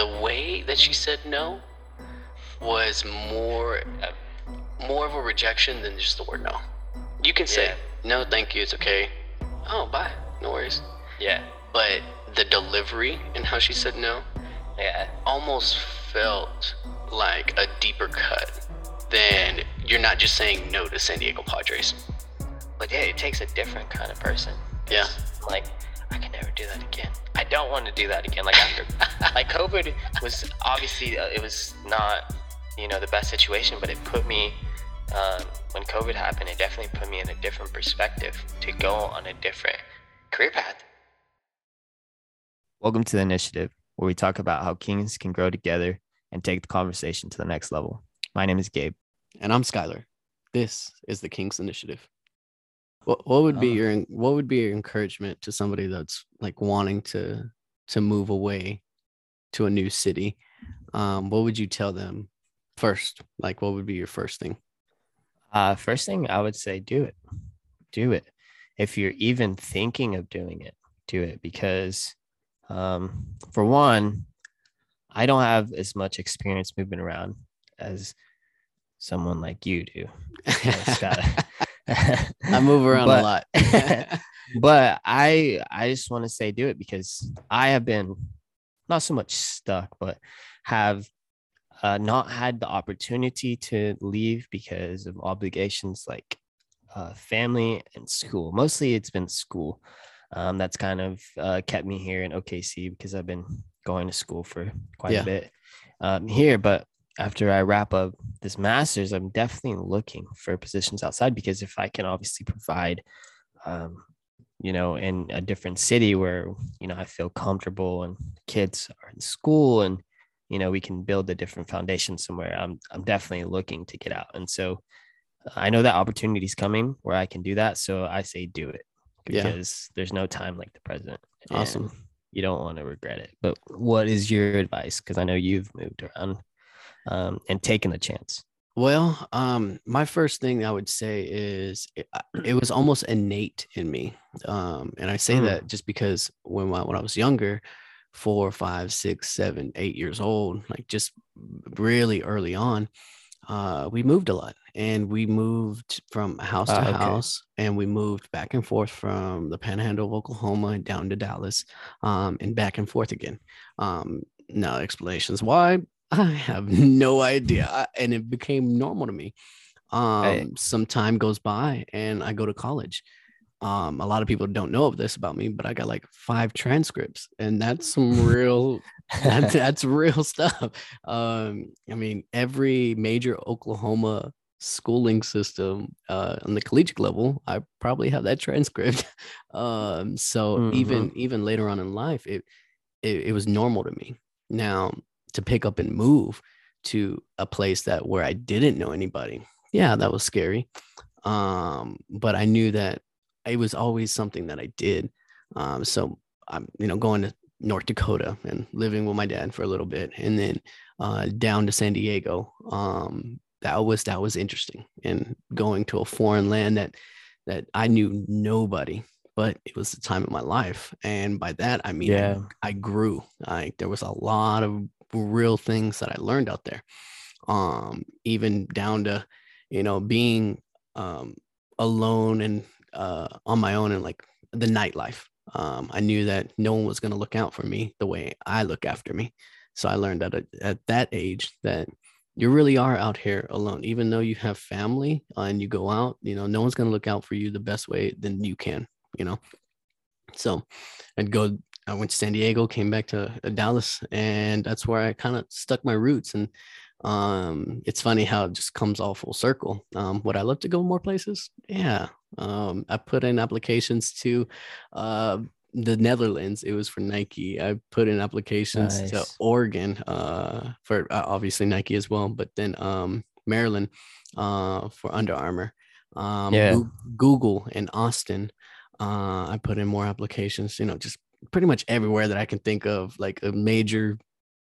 the way that she said no was more uh, more of a rejection than just the word no. You can say Yeah. no, thank you, it's okay. Oh, bye, no worries. Yeah. But the delivery and how she said no Yeah. almost felt like a deeper cut than you're not just saying no to San Diego Padres. But yeah, it takes a different kind of person. Yeah. Like, I can never do that again. I don't want to do that again. Like after, like COVID was obviously uh, it was not, you know, the best situation, but it put me. Um, when COVID happened, it definitely put me in a different perspective to go on a different career path. Welcome to the initiative, where we talk about how kings can grow together and take the conversation to the next level. My name is Gabe. And I'm Skylar. This is the Kings Initiative. What what would be Oh. your what would be your encouragement to somebody that's like wanting to to move away to a new city? Um, what would you tell them first? Like what would be your first thing? Uh, first thing I would say, do it. Do it. If you're even thinking of doing it, do it because, um, for one, I don't have as much experience moving around as someone like you do. I move around But- a lot. but I I just want to say do it because I have been not so much stuck, but have uh, not had the opportunity to leave because of obligations like uh, family and school. Mostly, it's been school. Um, that's kind of uh, kept me here in OKC because I've been going to school for quite Yeah. a bit um, here. But after I wrap up this master's, I'm definitely looking for positions outside because if I can obviously provide, um, you know, in a different city where, you know, I feel comfortable and kids are in school and, you know, we can build a different foundation somewhere. I'm, I'm definitely looking to get out. And so I know that opportunity is coming where I can do that. So I say do it Yeah. because there's no time like the present. Awesome. You don't want to regret it. But what is your advice? Because I know you've moved around um, and taking the chance. Well, um, my first thing I would say is it, it was almost innate in me, um, and I say Mm. that just because when I, when I was younger, four, five, six, seven, eight years old, like just really early on, uh, we moved a lot, and we moved from house to Ah, okay. house, and we moved back and forth from the Panhandle of Oklahoma down to Dallas, um, and back and forth again. Um, now explanations why I have no idea, and it became normal to me. Um, Hey. some time goes by, and I go to college. Um, a lot of people don't know of this about me, but I got like five transcripts, and that's some real that's, that's real stuff. Um, I mean, every major Oklahoma schooling system uh, on the collegiate level, I probably have that transcript. Um, so even even later on in life, it, it it was normal to me. Now to pick up and move to a place that where I didn't know anybody, yeah, that was scary. Um, but I knew that it was always something that I did. Um, so I'm, you know, going to North Dakota and living with my dad for a little bit, and then uh, down to San Diego. Um, that was that was interesting, and going to a foreign land that that I knew nobody, but it was the time of my life, and by that I mean I- Yeah. I, grew. I there was a lot of real things that I learned out there, um, even down to you know being um, alone and uh, on my own and like the nightlife. Um, I knew that no one was going to look out for me the way I look after me. So I learned at, a, at that age that you really are out here alone, even though you have family and you go out, you know, no one's going to look out for you the best way than you can, you know? So I'd go, I went to San Diego, came back to uh, Dallas, and that's where I kind of stuck my roots. And um, it's funny how it just comes all full circle. Um, would I love to go more places? Yeah. Um, I put in applications to uh, the Netherlands. It was for Nike. I put in applications to Oregon uh, for uh, obviously Nike as well, but then um, Maryland uh, for Under Armour. Um, Yeah. Google in Austin. Uh, I put in more applications. You know, just pretty much everywhere that I can think of, like a major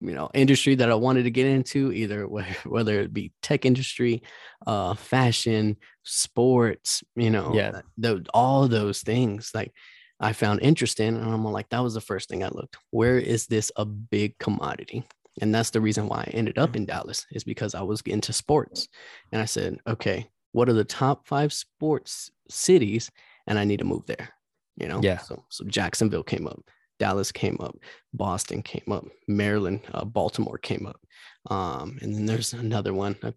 you know industry that I wanted to get into, either whether it be tech industry, uh, fashion, sports, you know, Yeah. tho- all those things. Like I found interesting, and I'm like, that was the first thing I looked. Where is this a big commodity? And that's the reason why I ended up in Dallas is because I was into sports. And I said, okay, what are the top five sports cities? And I need to move there. You know? Yeah. So so Jacksonville came up, Dallas came up, Boston came up, Maryland, uh, Baltimore came up. Um, and then there's another one. I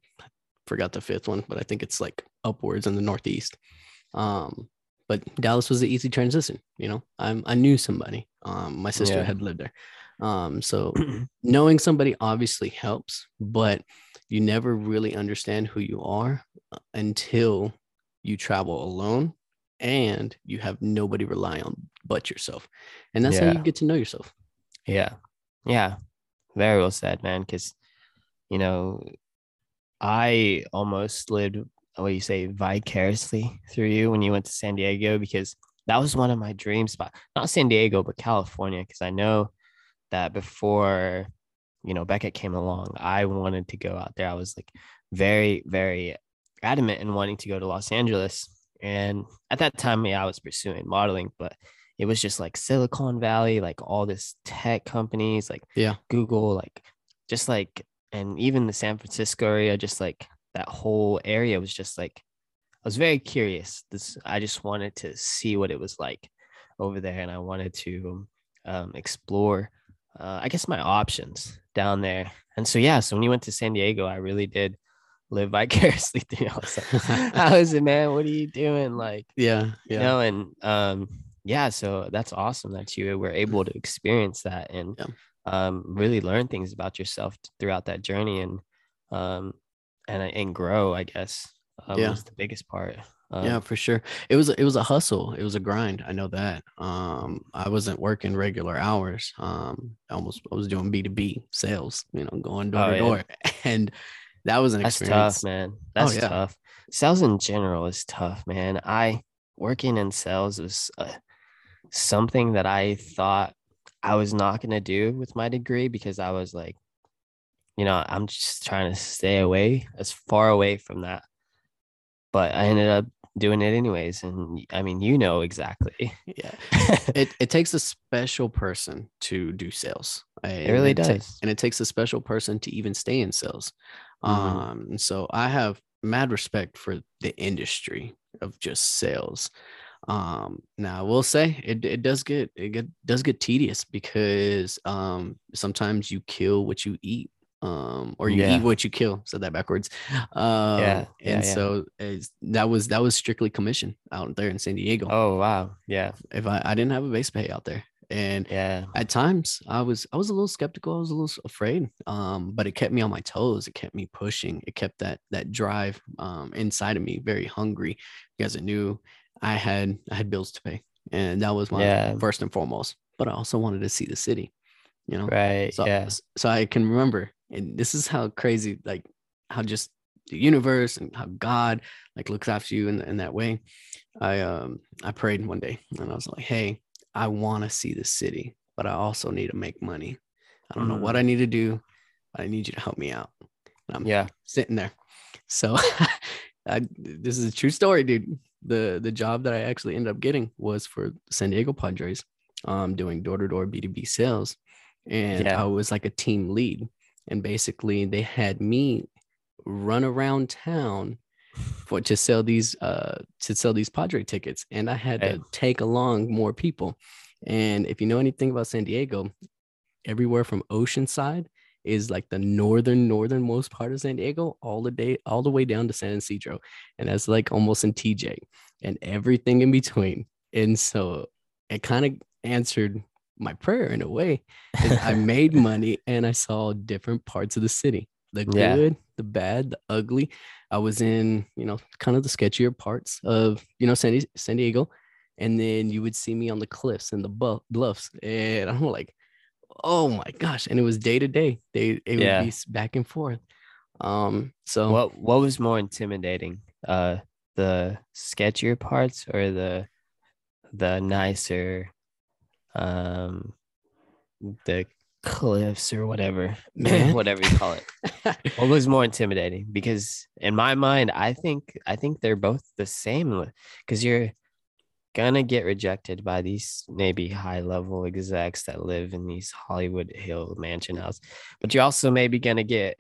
forgot the fifth one, but I think it's like upwards in the Northeast. Um, but Dallas was the easy transition. You know, I'm I knew somebody. Um, my sister Yeah. had lived there. Um, so knowing somebody obviously helps, but you never really understand who you are uh, until you travel alone and you have nobody rely on but yourself. And that's how you get to know yourself. Yeah. Yeah. Very well said, man. Because, you know, I almost lived, what you say, vicariously through you when you went to San Diego because that was one of my dream spots. Not San Diego, but California. Because I know that before, you know, Beckett came along, I wanted to go out there. I was like very, very adamant in wanting to go to Los Angeles. And at that time, yeah, I was pursuing modeling, but it was just like Silicon Valley, like all this tech companies, like Yeah. Google, like just like, and even the San Francisco area, just like that whole area was just like, I was very curious. This, I just wanted to see what it was like over there, and I wanted to um, explore, uh, I guess, my options down there. And so, yeah, so when you went to San Diego, I really did live vicariously through. you. How is it, man? What are you doing? Like, Yeah. you Yeah. know and um yeah so that's awesome that you were able to experience that and Yeah. um really learn things about yourself throughout that journey and um and and grow i guess um, Yeah. was the biggest part um, yeah, for sure. It was it was a hustle. It was a grind. I know that. Um, I wasn't working regular hours. Um, I almost I was doing B two B sales. You know, going door Oh, to door, and that was an that's experience. tough man Oh, that's yeah. tough sales in general is tough man i working in sales was uh, something that i thought i was not going to do with my degree because i was like you know i'm just trying to stay away as far away from that but i ended up doing it anyways and I mean you know exactly Yeah, it it takes a special person to do sales. It really ta- does. and it takes a special person to even stay in sales. Mhm. Um, so I have mad respect for the industry of just sales. Um, now I will say it, it does get it get, does get tedious because um sometimes you kill what you eat. Um, or you Yeah. eat what you kill. Said that backwards. Um, yeah, and yeah. so it's, that was that was strictly commission out there in San Diego. oh wow yeah If I, I didn't have a base pay out there, and yeah. at times i was i was a little skeptical i was a little afraid um but it kept me on my toes it kept me pushing it kept that that drive um inside of me very hungry because i knew i had i had bills to pay and that was my Yeah. first and foremost but i also wanted to see the city you know? Right so, yeah. so i can remember and this is how crazy like how just the universe and how god like looks after you in, in that way. I um i prayed one day and i was like hey i want to see the city but i also need to make money. I don't know what i need to do but i need you to help me out. And i'm yeah. sitting there. So I, this is a true story dude. The the job that i actually ended up getting was for san diego padres um doing door-to-door b2b sales. And Yeah. i was like a team lead. And basically they had me run around town for to sell these uh to sell these padre tickets and i had Hey. to take along more people and if you know anything about san diego everywhere from oceanside is like the northern northernmost part of san diego all the day all the way down to san Ysidro, and that's like almost in tj and everything in between and so it kind of answered my prayer in a way. I made money and I saw different parts of the city. The Yeah. good, the bad, the ugly. I was in, you know, kind of the sketchier parts of, you know, San, San Diego. And then you would see me on the cliffs and the bu- bluffs. And I'm like, oh my gosh. And it was day to day. They it Yeah. would be back and forth. Um, so what what was more intimidating uh the sketchier parts or the the nicer um the cliffs or whatever Man. whatever you call it what was more intimidating because in my mind i think i think they're both the same because you're gonna get rejected by these maybe high level execs that live in these Hollywood Hill mansion house, but you're also maybe gonna get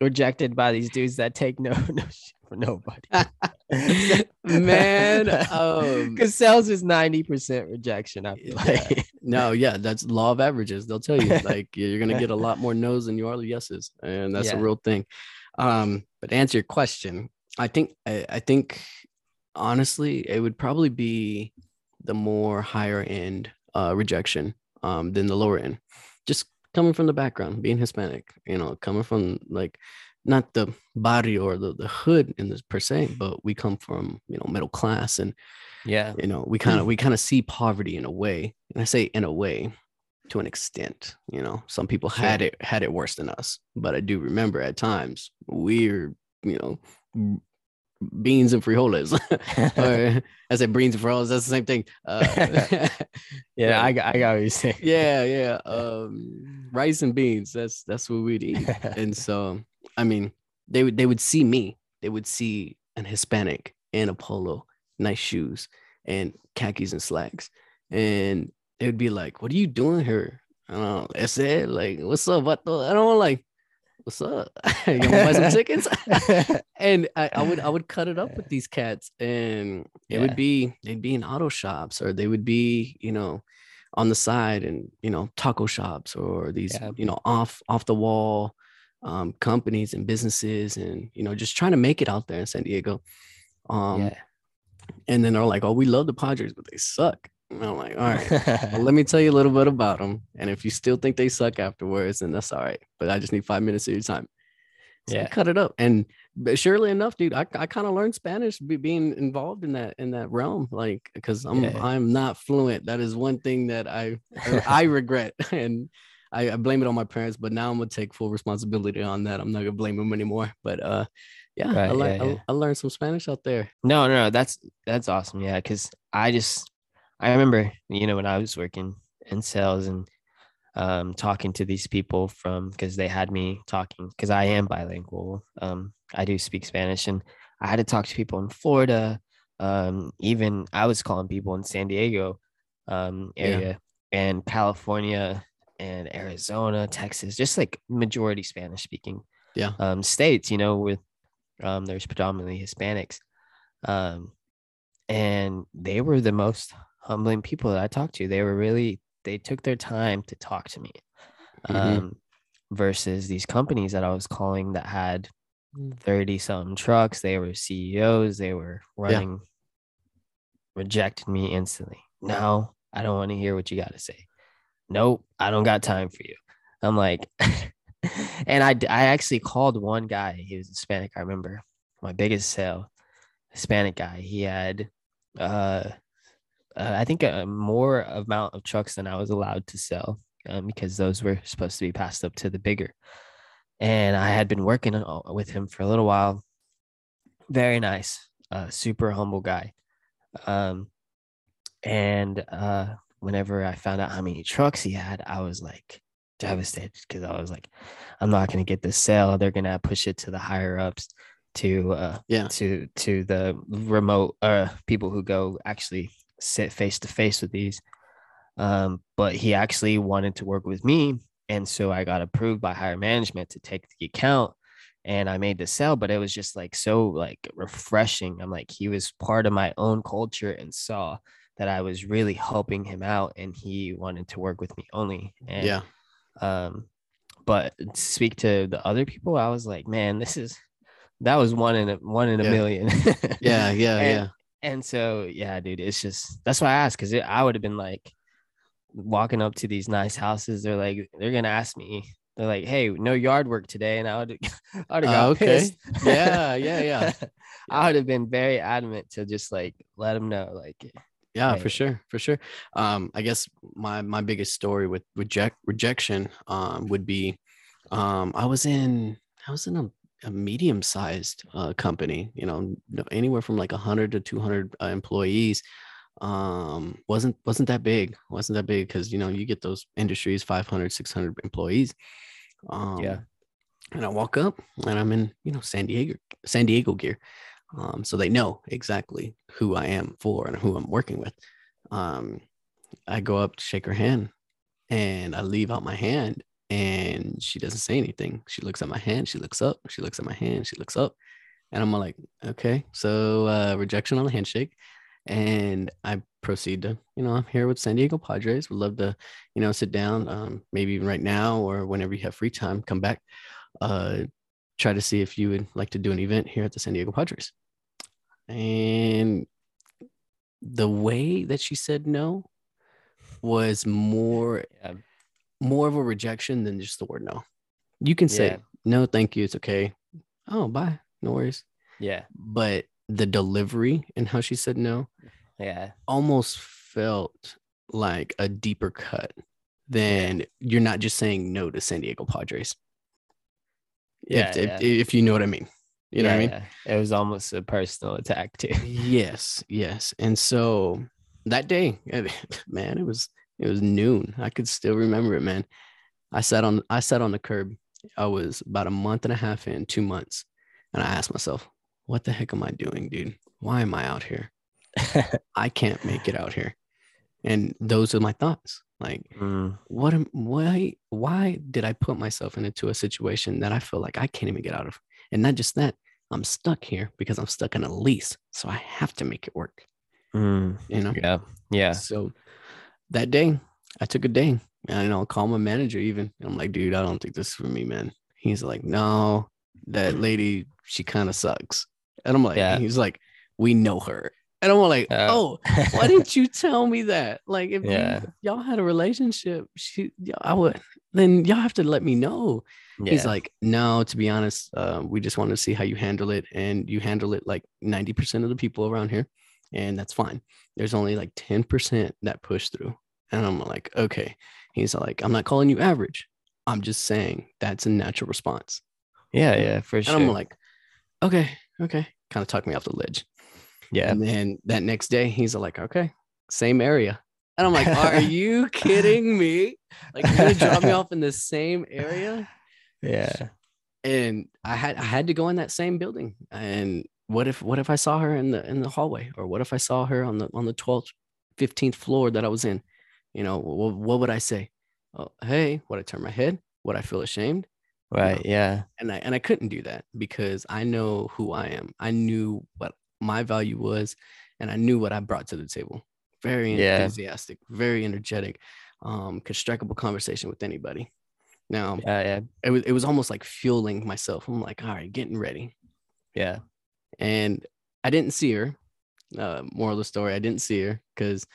rejected by these dudes that take no no shit for nobody. Man, um, because sales is ninety percent rejection. I feel Yeah. like. no, yeah, that's law of averages. They'll tell you like you're gonna get a lot more no's than you are the yeses, and that's a real thing. Um, but to answer your question, I think I, I think honestly, it would probably be the more higher end uh, rejection um, than the lower end. Just coming from the background, being Hispanic, you know, coming from like not the barrio or the, the hood in this per se, but we come from you know middle class and yeah, you know we kind of we kind of see poverty in a way and i say in a way to an extent you know. Some people had it had it worse than us but i do remember at times we're you know beans and frijoles. Or i said beans and frijoles that's the same thing. Uh, yeah, I got, I got what you're saying. yeah yeah um rice and beans that's that's what we'd eat. And so i mean they would they would see me. They would see an hispanic in a polo nice shoes and khakis and slacks. And they would be like what are you doing here? I don't know. That's it. Like what's up what the i don't like what's up? You want to buy some tickets and I, I would I would cut it up with these cats, and it Yeah. would be they'd be in auto shops or they would be you know on the side and you know taco shops or these Yeah. you know off off the wall um, companies and businesses and you know just trying to make it out there in San Diego. Um, yeah. and then they're like, oh, we love the Padres, but they suck. And I'm like, all right. Well, let me tell you a little bit about them. And if you still think they suck afterwards, then that's all right. But I just need five minutes of your time. So Yeah. cut it up. And but surely enough, dude, I, I kind of learned Spanish be, being involved in that in that realm. Like, because I'm Yeah. I'm not fluent. That is one thing that I I regret. And I, I blame it on my parents, but now I'm gonna take full responsibility on that. I'm not gonna blame them anymore. But uh yeah, I, Right, learned, yeah, yeah. I, I learned some Spanish out there. No, no, no, that's that's awesome. Yeah, because I just I remember, you know, when I was working in sales and um talking to these people from because they had me talking because I am bilingual. Um, I do speak Spanish and I had to talk to people in Florida. Um, even I was calling people in San Diego um Yeah. area and California and Arizona, Texas, just like majority Spanish speaking Yeah. um states, you know, with um there's predominantly Hispanics. Um and they were the most humbling people that I talked to. They were really they took their time to talk to me. Mhm. Um versus these companies that I was calling that had Mm. 30 something trucks, they were CEOs, they were running rejected me instantly. No, I don't want to hear what you got to say. Nope, I don't got time for you. I'm like, and I, I actually called one guy. He was Hispanic. I remember my biggest sale, Hispanic guy. He had, uh, uh, I think a more amount of trucks than I was allowed to sell um, because those were supposed to be passed up to the bigger. And I had been working on- with him for a little while. Very nice, uh, super humble guy. Um, and uh, whenever I found out how many trucks he had, I was like devastated because I was like, I'm not gonna get this sale. They're gonna push it to the higher ups, to uh, Yeah. to to the remote uh people who go actually sit face to face with these. Um, but he actually wanted to work with me, and so I got approved by higher management to take the account and I made the sale, but it was just like so like refreshing. I'm like he was part of my own culture and saw that I was really helping him out and he wanted to work with me only. And yeah. um but to speak to the other people, I was like, man, this is that was one in a one in a Yeah. million. Yeah. Yeah. And- yeah. and so, yeah, dude, it's just that's why I asked because I would have been like walking up to these nice houses. They're like, they're gonna ask me. They're like, "Hey, no yard work today," and I would, I would have got Oh, okay. pissed. Yeah, yeah, yeah. I would have been very adamant to just like let them know, like, yeah for sure for sure. Um i guess my my biggest story with reject rejection um would be um i was in i was in a, a medium sized uh, company you know anywhere from like 100 to 200 uh, employees. Um wasn't wasn't that big wasn't that big because you know you get those industries 500 600 employees. Um Yeah. and i walk up and i'm in you know san diego san diego gear um, so they know exactly who I am for and who I'm working with. Um, I go up to shake her hand, and I leave out my hand, and she doesn't say anything. She looks at my hand, she looks up, she looks at my hand, she looks up, and I'm like, okay, so uh, rejection on the handshake. And I proceed to, you know, I'm here with San Diego Padres. Would love to, you know, sit down, um, maybe even right now or whenever you have free time, come back, uh, try to see if you would like to do an event here at the San Diego Padres. And the way that she said no was more Yeah. more of a rejection than just the word no. You can say Yeah. no, thank you, it's okay. Oh, bye, no worries. Yeah. But the delivery and how she said no Yeah. almost felt like a deeper cut than you're not just saying no to San Diego Padres. Yeah. if, yeah. if, if you know what I mean. You know what I mean? Yeah, It was almost a personal attack too. yes yes. And so that day man it was it was noon. I could still remember it man. I sat on i sat on the curb. I was about a month and a half in two months. And i asked myself what the heck am i doing dude? Why am i out here? I can't make it out here. And those are my thoughts. Like Mm, what am why why did i put myself into a situation that i feel like i can't even get out of? And not just that i'm stuck here because i'm stuck in a lease so i have to make it work mm, you know yeah. Yeah. so that day i took a day and know call my manager even i'm like dude i don't think this is for me man he's like no that lady she kind of sucks and i'm like Yeah. he's like we know her and i'm like Uh, oh why didn't you tell me that? Like, if, you- Yeah. if y'all had a relationship, she, I would, then y'all have to let me know. He's like, no, to be honest, uh, we just want to see how you handle it, and you handle it like ninety percent of the people around here, and that's fine. There's only like ten percent that push through, and I'm like, okay. He's like, I'm not calling you average. I'm just saying that's a natural response. yeah. Yeah. For And sure. I'm like, okay, okay. Kind of talked me off the ledge. Yeah. And then that next day, he's like, okay, same area. And I'm like, are you kidding me? Like, you're gonna drop me off in the same area? Yeah. And I had I had to go in that same building. And what if what if I saw her in the in the hallway? Or what if I saw her on the on the 12th, 15th floor that I was in? You know, what, what would I say? Oh, hey, would I turn my head? Would I feel ashamed? Right. Yeah. and I and I couldn't do that because I know who I am. I knew what my value was, and I knew what I brought to the table. Very Yeah. enthusiastic, very energetic, um, could strike up a conversation with anybody. Now Yeah. Yeah. it was it was almost like fueling myself. I'm like, all right, getting ready, Yeah. and I didn't see her. Uh, moral of the story: I didn't see her because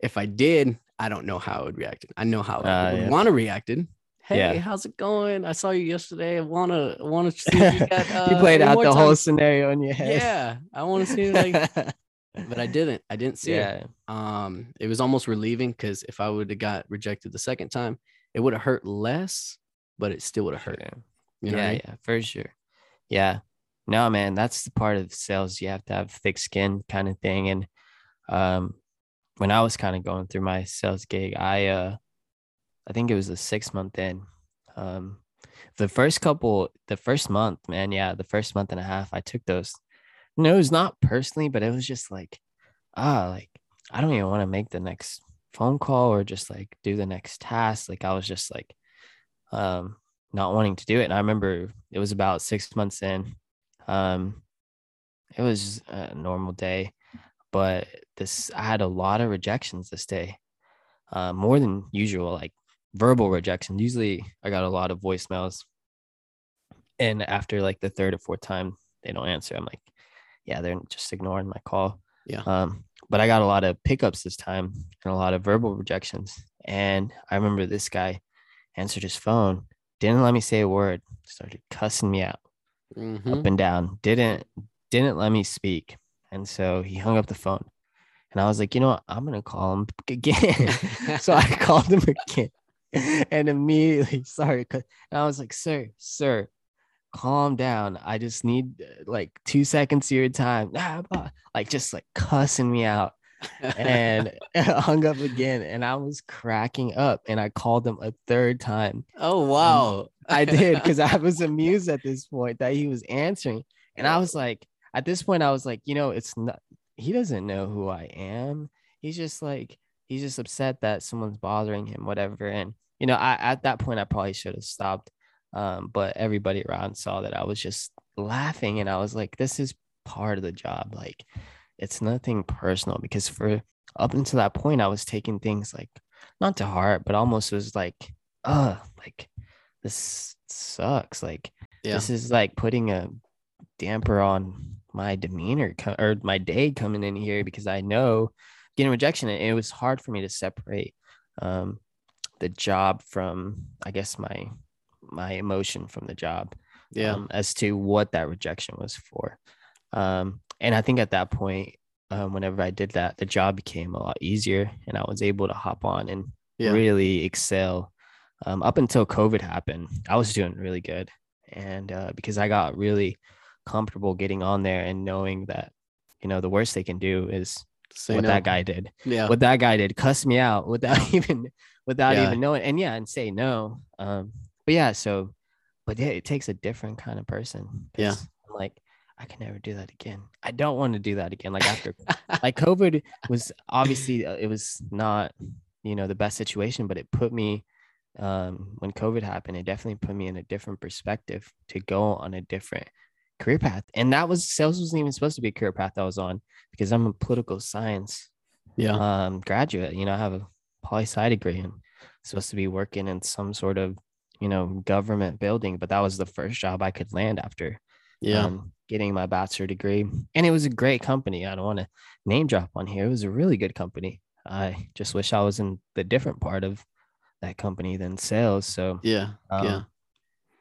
if I did, I don't know how I would react. I know how Ah, I would yeah. want to reacted. Hey, Yeah. how's it going? I saw you yesterday. I wanna wanna see if you got. Uh, you played out the time." whole scenario in your head. Yeah, I want to see like, but I didn't. I didn't see it. yeah. Um, it was almost relieving because if I would have got rejected the second time, it would have hurt less, but it still would have hurt. Sure. You know, yeah, I mean? yeah, for sure. Yeah. No, man, that's the part of sales. You have to have thick skin kind of thing. And um when I was kind of going through my sales gig, I uh I think it was a six month in. Um the first couple the first month, man, yeah, the first month and a half, I took those. No, it was not personally, but it was just like, ah, like I don't even want to make the next phone call or just like do the next task. Like I was just like um not wanting to do it. And I remember it was about six months in. Um, it was a normal day, but this I had a lot of rejections this day, uh, more than usual, like verbal rejection. Usually, I got a lot of voicemails, and after like the third or fourth time they don't answer, I'm like, yeah, they're just ignoring my call. Yeah. Um, but I got a lot of pickups this time and a lot of verbal rejections. And I remember this guy answered his phone, didn't let me say a word, started cussing me out Mhm. up and down, didn't didn't let me speak. And so he hung up the phone. And I was like, you know what? I'm gonna call him again. so I called him again. And immediately sorry, And I was like, sir, sir, calm down. I just need uh, like two seconds of your time. Like just like cussing me out and hung up again. And I was cracking up and I called him a third time. oh wow, I did because I was amused at this point that he was answering. And I was like, at this point, I was like, you know, it's not. He doesn't know who I am. He's just like he's just upset that someone's bothering him, whatever. And you know, I at that point I probably should have stopped. Um, but everybody around saw that I was just laughing, and I was like, this is part of the job. Like, it's nothing personal because for up until that point, I was taking things like not to heart, but almost was like, uh, like this sucks. Like, Yeah. this is like putting a damper on my demeanor co- or my day coming in here because I know getting rejection and it was hard for me to separate um, the job from I guess my my emotion from the job Yeah. um, as to what that rejection was for. Um, and I think at that point, um, whenever I did that, the job became a lot easier and I was able to hop on and Yeah. really excel. Um, up until COVID happened, I was doing really good. And uh, because I got really comfortable getting on there and knowing that, you know, the worst they can do is Say what no. that guy did Yeah. what that guy did cuss me out without even without Yeah. even knowing and yeah and say no um but yeah so but yeah it takes a different kind of person yeah I'm like i can never do that again i don't want to do that again like after like covid was obviously uh, it was not you know the best situation but it put me um when covid happened it definitely put me in a different perspective to go on a different career path and that was sales wasn't even supposed to be a career path i was on because i'm a political science yeah. um graduate you know i have a poli sci degree and supposed to be working in some sort of you know government building but that was the first job i could land after yeah. um, getting my bachelor degree and it was a great company i don't want to name drop on here it was a really good company i just wish i was in the different part of that company than sales so yeah. um, yeah.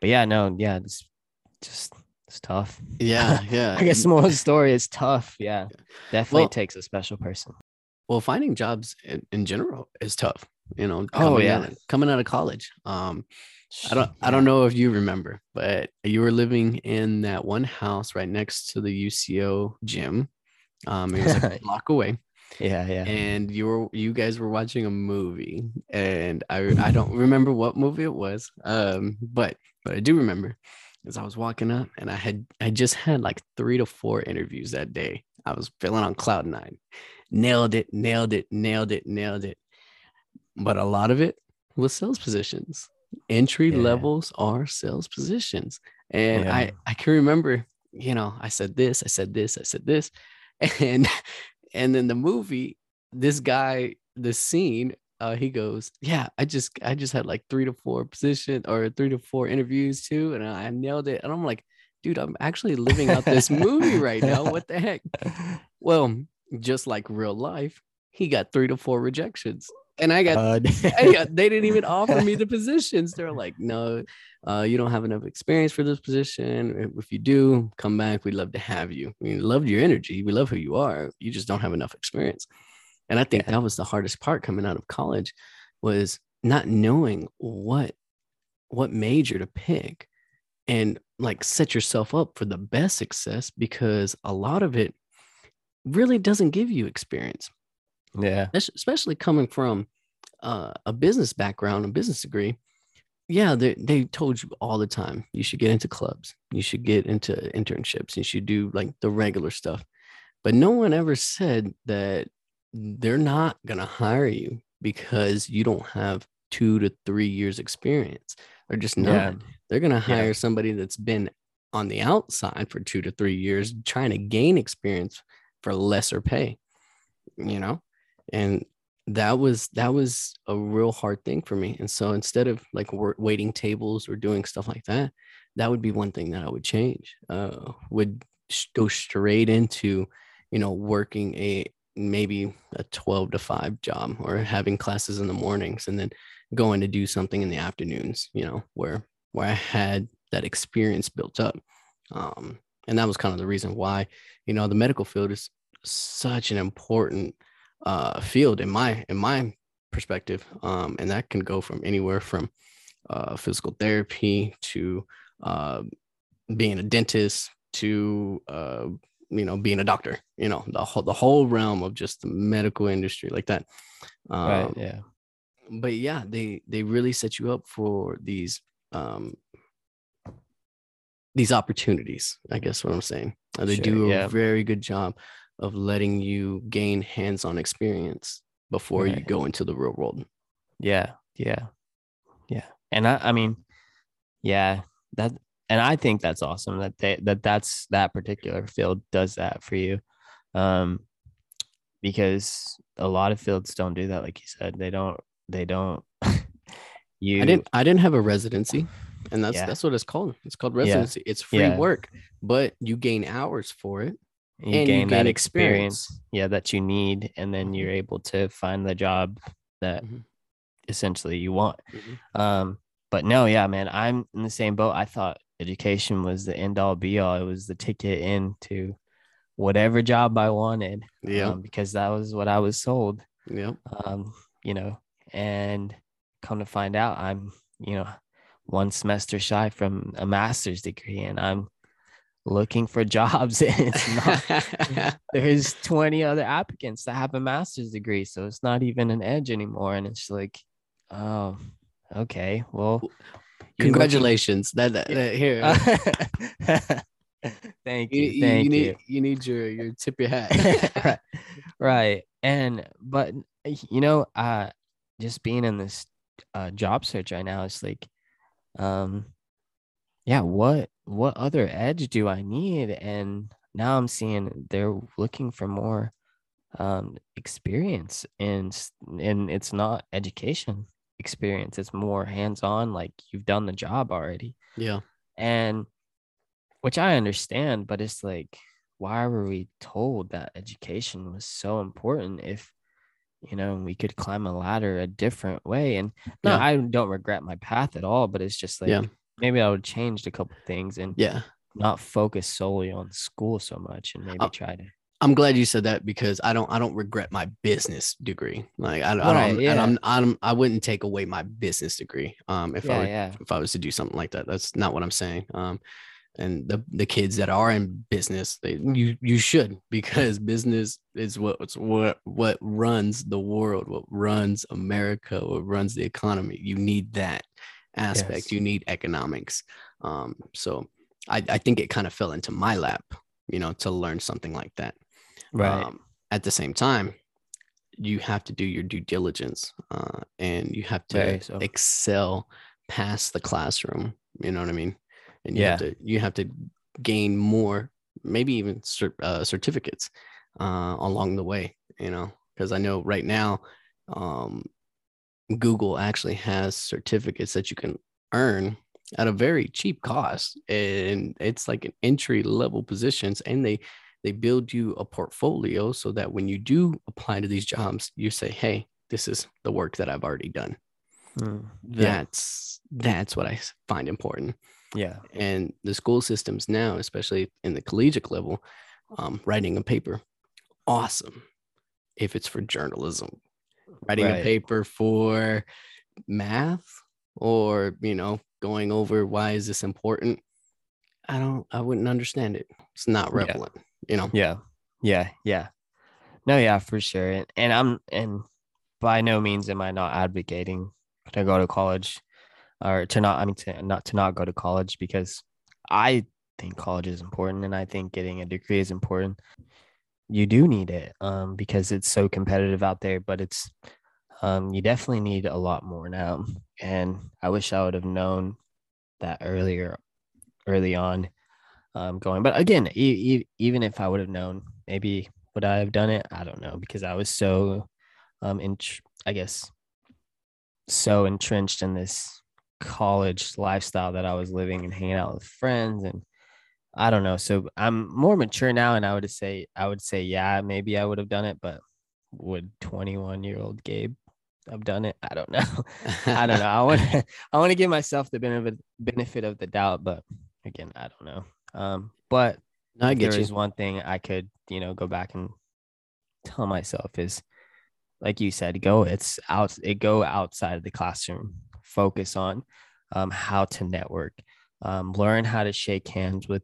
but yeah no yeah it's just it's tough Yeah. Yeah. i guess the moral story is tough yeah definitely Well- takes a special person well finding jobs in, in general is tough you know Oh, coming yeah. out of- coming out of college um i don't i don't know if you remember but you were living in that one house right next to the uco gym. Um it was like a block away. Yeah yeah. And you were you guys were watching a movie and i i don't remember what movie it was um but but i do remember as i was walking up and i had i just had like three to four interviews that day. I was feeling on cloud nine nailed it nailed it nailed it nailed it. But a lot of it was sales positions. Entry Yeah. levels are sales positions. And Yeah. i i can remember you know i said this i said this i said this. And and then the movie this guy the scene uh he goes yeah i just i just had like three to four position or three to four interviews too and i nailed it. And i'm like dude i'm actually living out this movie right now. What the heck? Well just like real life he got three to four rejections and i got Uh, I got- they didn't even offer me the positions. They're like, no, uh, you don't have enough experience for this position. If you do, come back. We'd love to have you. We love your energy. We love who you are. You just don't have enough experience. And I think Yeah. that was the hardest part coming out of college was not knowing what what major to pick and like set yourself up for the best success because a lot of it really doesn't give you experience yeah especially coming from uh, a business background, a business degree. Yeah, they they told you all the time you should get into clubs, you should get into internships, you should do like the regular stuff. But no one ever said that they're not gonna hire you because you don't have two to three years experience. They're just not. Yeah. They're gonna Yeah. hire somebody that's been on the outside for two to three years trying to gain experience for lesser pay. You know? and that was that was a real hard thing for me and so instead of like waiting tables or doing stuff like that that would be one thing that i would change uh would go straight into you know working a maybe a 12 to 5 job or having classes in the mornings and then going to do something in the afternoons you know where where i had that experience built up um and that was kind of the reason why you know the medical field is such an important uh, field in my in my perspective, um, and that can go from anywhere from uh, physical therapy to uh, being a dentist to uh, you know being a doctor. You know the whole the whole realm of just the medical industry like that. Um, right yeah but yeah, they they really set you up for these um these opportunities. I guess what I'm saying. Uh, they Sure, do a yeah. very good job of letting you gain hands-on experience before you go into the real world. Yeah, yeah, yeah. And I, I mean, yeah, that, and I think that's awesome that they that that's that particular field does that for you, um, because a lot of fields don't do that. Like you said, they don't. They don't. you I didn't I didn't have a residency, and that's Yeah. that's what it's called. It's called Yeah. residency. It's free Yeah. work, but you gain hours for it. you and you gain that experience, experience. yeah, that you need, and then you're able to find the job that Mhm. essentially you want. Mhm. Um, but no, yeah, man, I'm in the same boat. I thought education was the end all be all. It was the ticket into whatever job I wanted. Yeah. um, because that was what I was sold. Yep. Um, you know, and come to find out, I'm, you know, one semester shy from a master's degree, and I'm looking for jobs. and it's not there's 20 other applicants that have a master's degree so it's not even an edge anymore and it's like oh okay well Congratulations. That, that, that- here. thank you, you you, thank you you, need you need your your tip your hat. right, right and but you know uh just being in this uh job search right now it's like um yeah what what other edge do i need and now i'm seeing they're looking for more um experience and and it's not education experience it's more hands-on like you've done the job already yeah. and which I understand, but it's like, why were we told that education was so important if you know we could climb a ladder a different way? And no, Yeah. I don't regret my path at all, but it's just like Yeah. maybe I would changed a couple things and Yeah. not focus solely on school so much and maybe Uh, try to I'm glad you said that because I don't I don't regret my business degree. Like I, don't- I don't yeah. and I'm, I'm I wouldn't take away my business degree. Um if I yeah, yeah. if I was to do something like that. That's not what I'm saying. Um, and the the kids that are in business, they you you should because business is what what's what what runs the world, what runs America, what runs the economy. You need that aspect. Yes. You need economics. Um, so I I think it kind of fell into my lap, you know, to learn something like that. Right. Um, at the same time, you have to do your due diligence uh, and you have to Very so. excel past the classroom. You know what I mean? And you have Yeah. to you have to gain more, maybe even cer- uh, certificates uh, along the way. You know, because I know right now, um, Google actually has certificates that you can earn at a very cheap cost, and it's like an entry level positions, and they they build you a portfolio so that when you do apply to these jobs, you say, "Hey, this is the work that I've already done." Mm, yeah. That's that's I find important. Yeah. And the school systems now, especially in the collegiate level, um, writing a paper, awesome. If it's for journalism, writing a paper for math, or you know, going over why is this important, I don't, I wouldn't understand it. It's not Yeah. relevant, you know. Yeah. Yeah. Yeah. No, yeah, for sure. And, and I'm and by no means am I not advocating to go to college or to not I mean to not to not go to college because I think college is important and I think getting a degree is important. You do need it um because it's so competitive out there, but it's um you definitely need a lot more now. And I wish I would have known that earlier early on um, going. But again, e- e- even if I would have known, maybe would I have done it? I don't know because I was so, um, in I guess, so entrenched in this college lifestyle that I was living and hanging out with friends and I don't know. So I'm more mature now, and I would say I would say yeah, maybe I would have done it, but would 21 year old Gabe have done it? I don't know. I don't know. I want to I want to give myself the benefit benefit of the doubt, but again, I don't know. Um, but No, I get there you. is one thing I could, you know, go back and tell myself is like you said, go it's out it go outside of the classroom. Focus on um, how to network. Um, learn how to shake hands with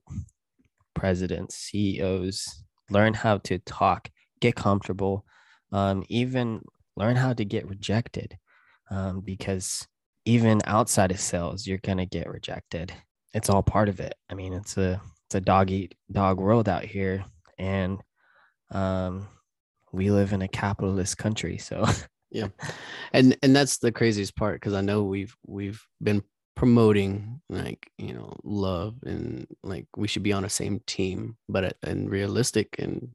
presidents, CEOs, learn how to talk, get comfortable, um, even learn how to get rejected. Um, because even outside of sales, you're gonna get rejected. it's all part of it. I mean, it's a it's a dog eat dog world out here, and um, we live in a capitalist country, so and and that's the craziest part because i know we've we've been promoting like you know love and like we should be on the same team but and realistic and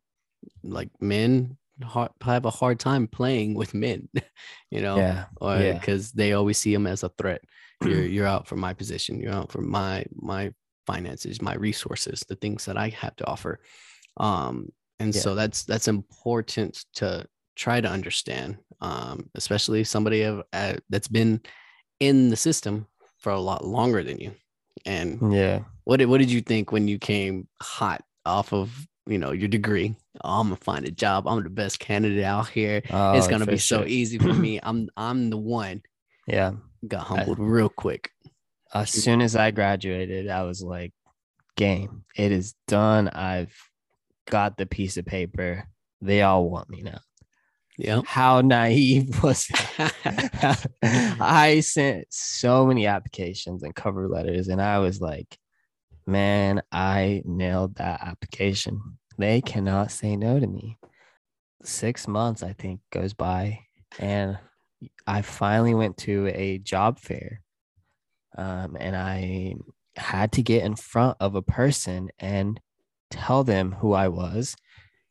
like men ha- have a hard time playing with men you know? Yeah, or yeah. because they always see them as a threat. You're you're out for my position. You're out for my my finances my resources the things that i have to offer. Um and Yeah. so that's that's important to try to understand um especially somebody of, uh, that's been in the system for a lot longer than you and yeah. what did, what did you think when you came hot off of you know your degree oh, i'm gonna find a job i'm the best candidate out here it's Oh, gonna be so sure. easy for me i'm i'm the one Yeah. got humbled real quick As soon as I graduated, I was like, game, it is done. I've got the piece of paper. They all want me now. Yeah How naive was it? I sent so many applications and cover letters, and I was like, man, I nailed that application. They cannot say no to me. Six months, I think, goes by, and I finally went to a job fair. Um, and I had to get in front of a person and tell them who I was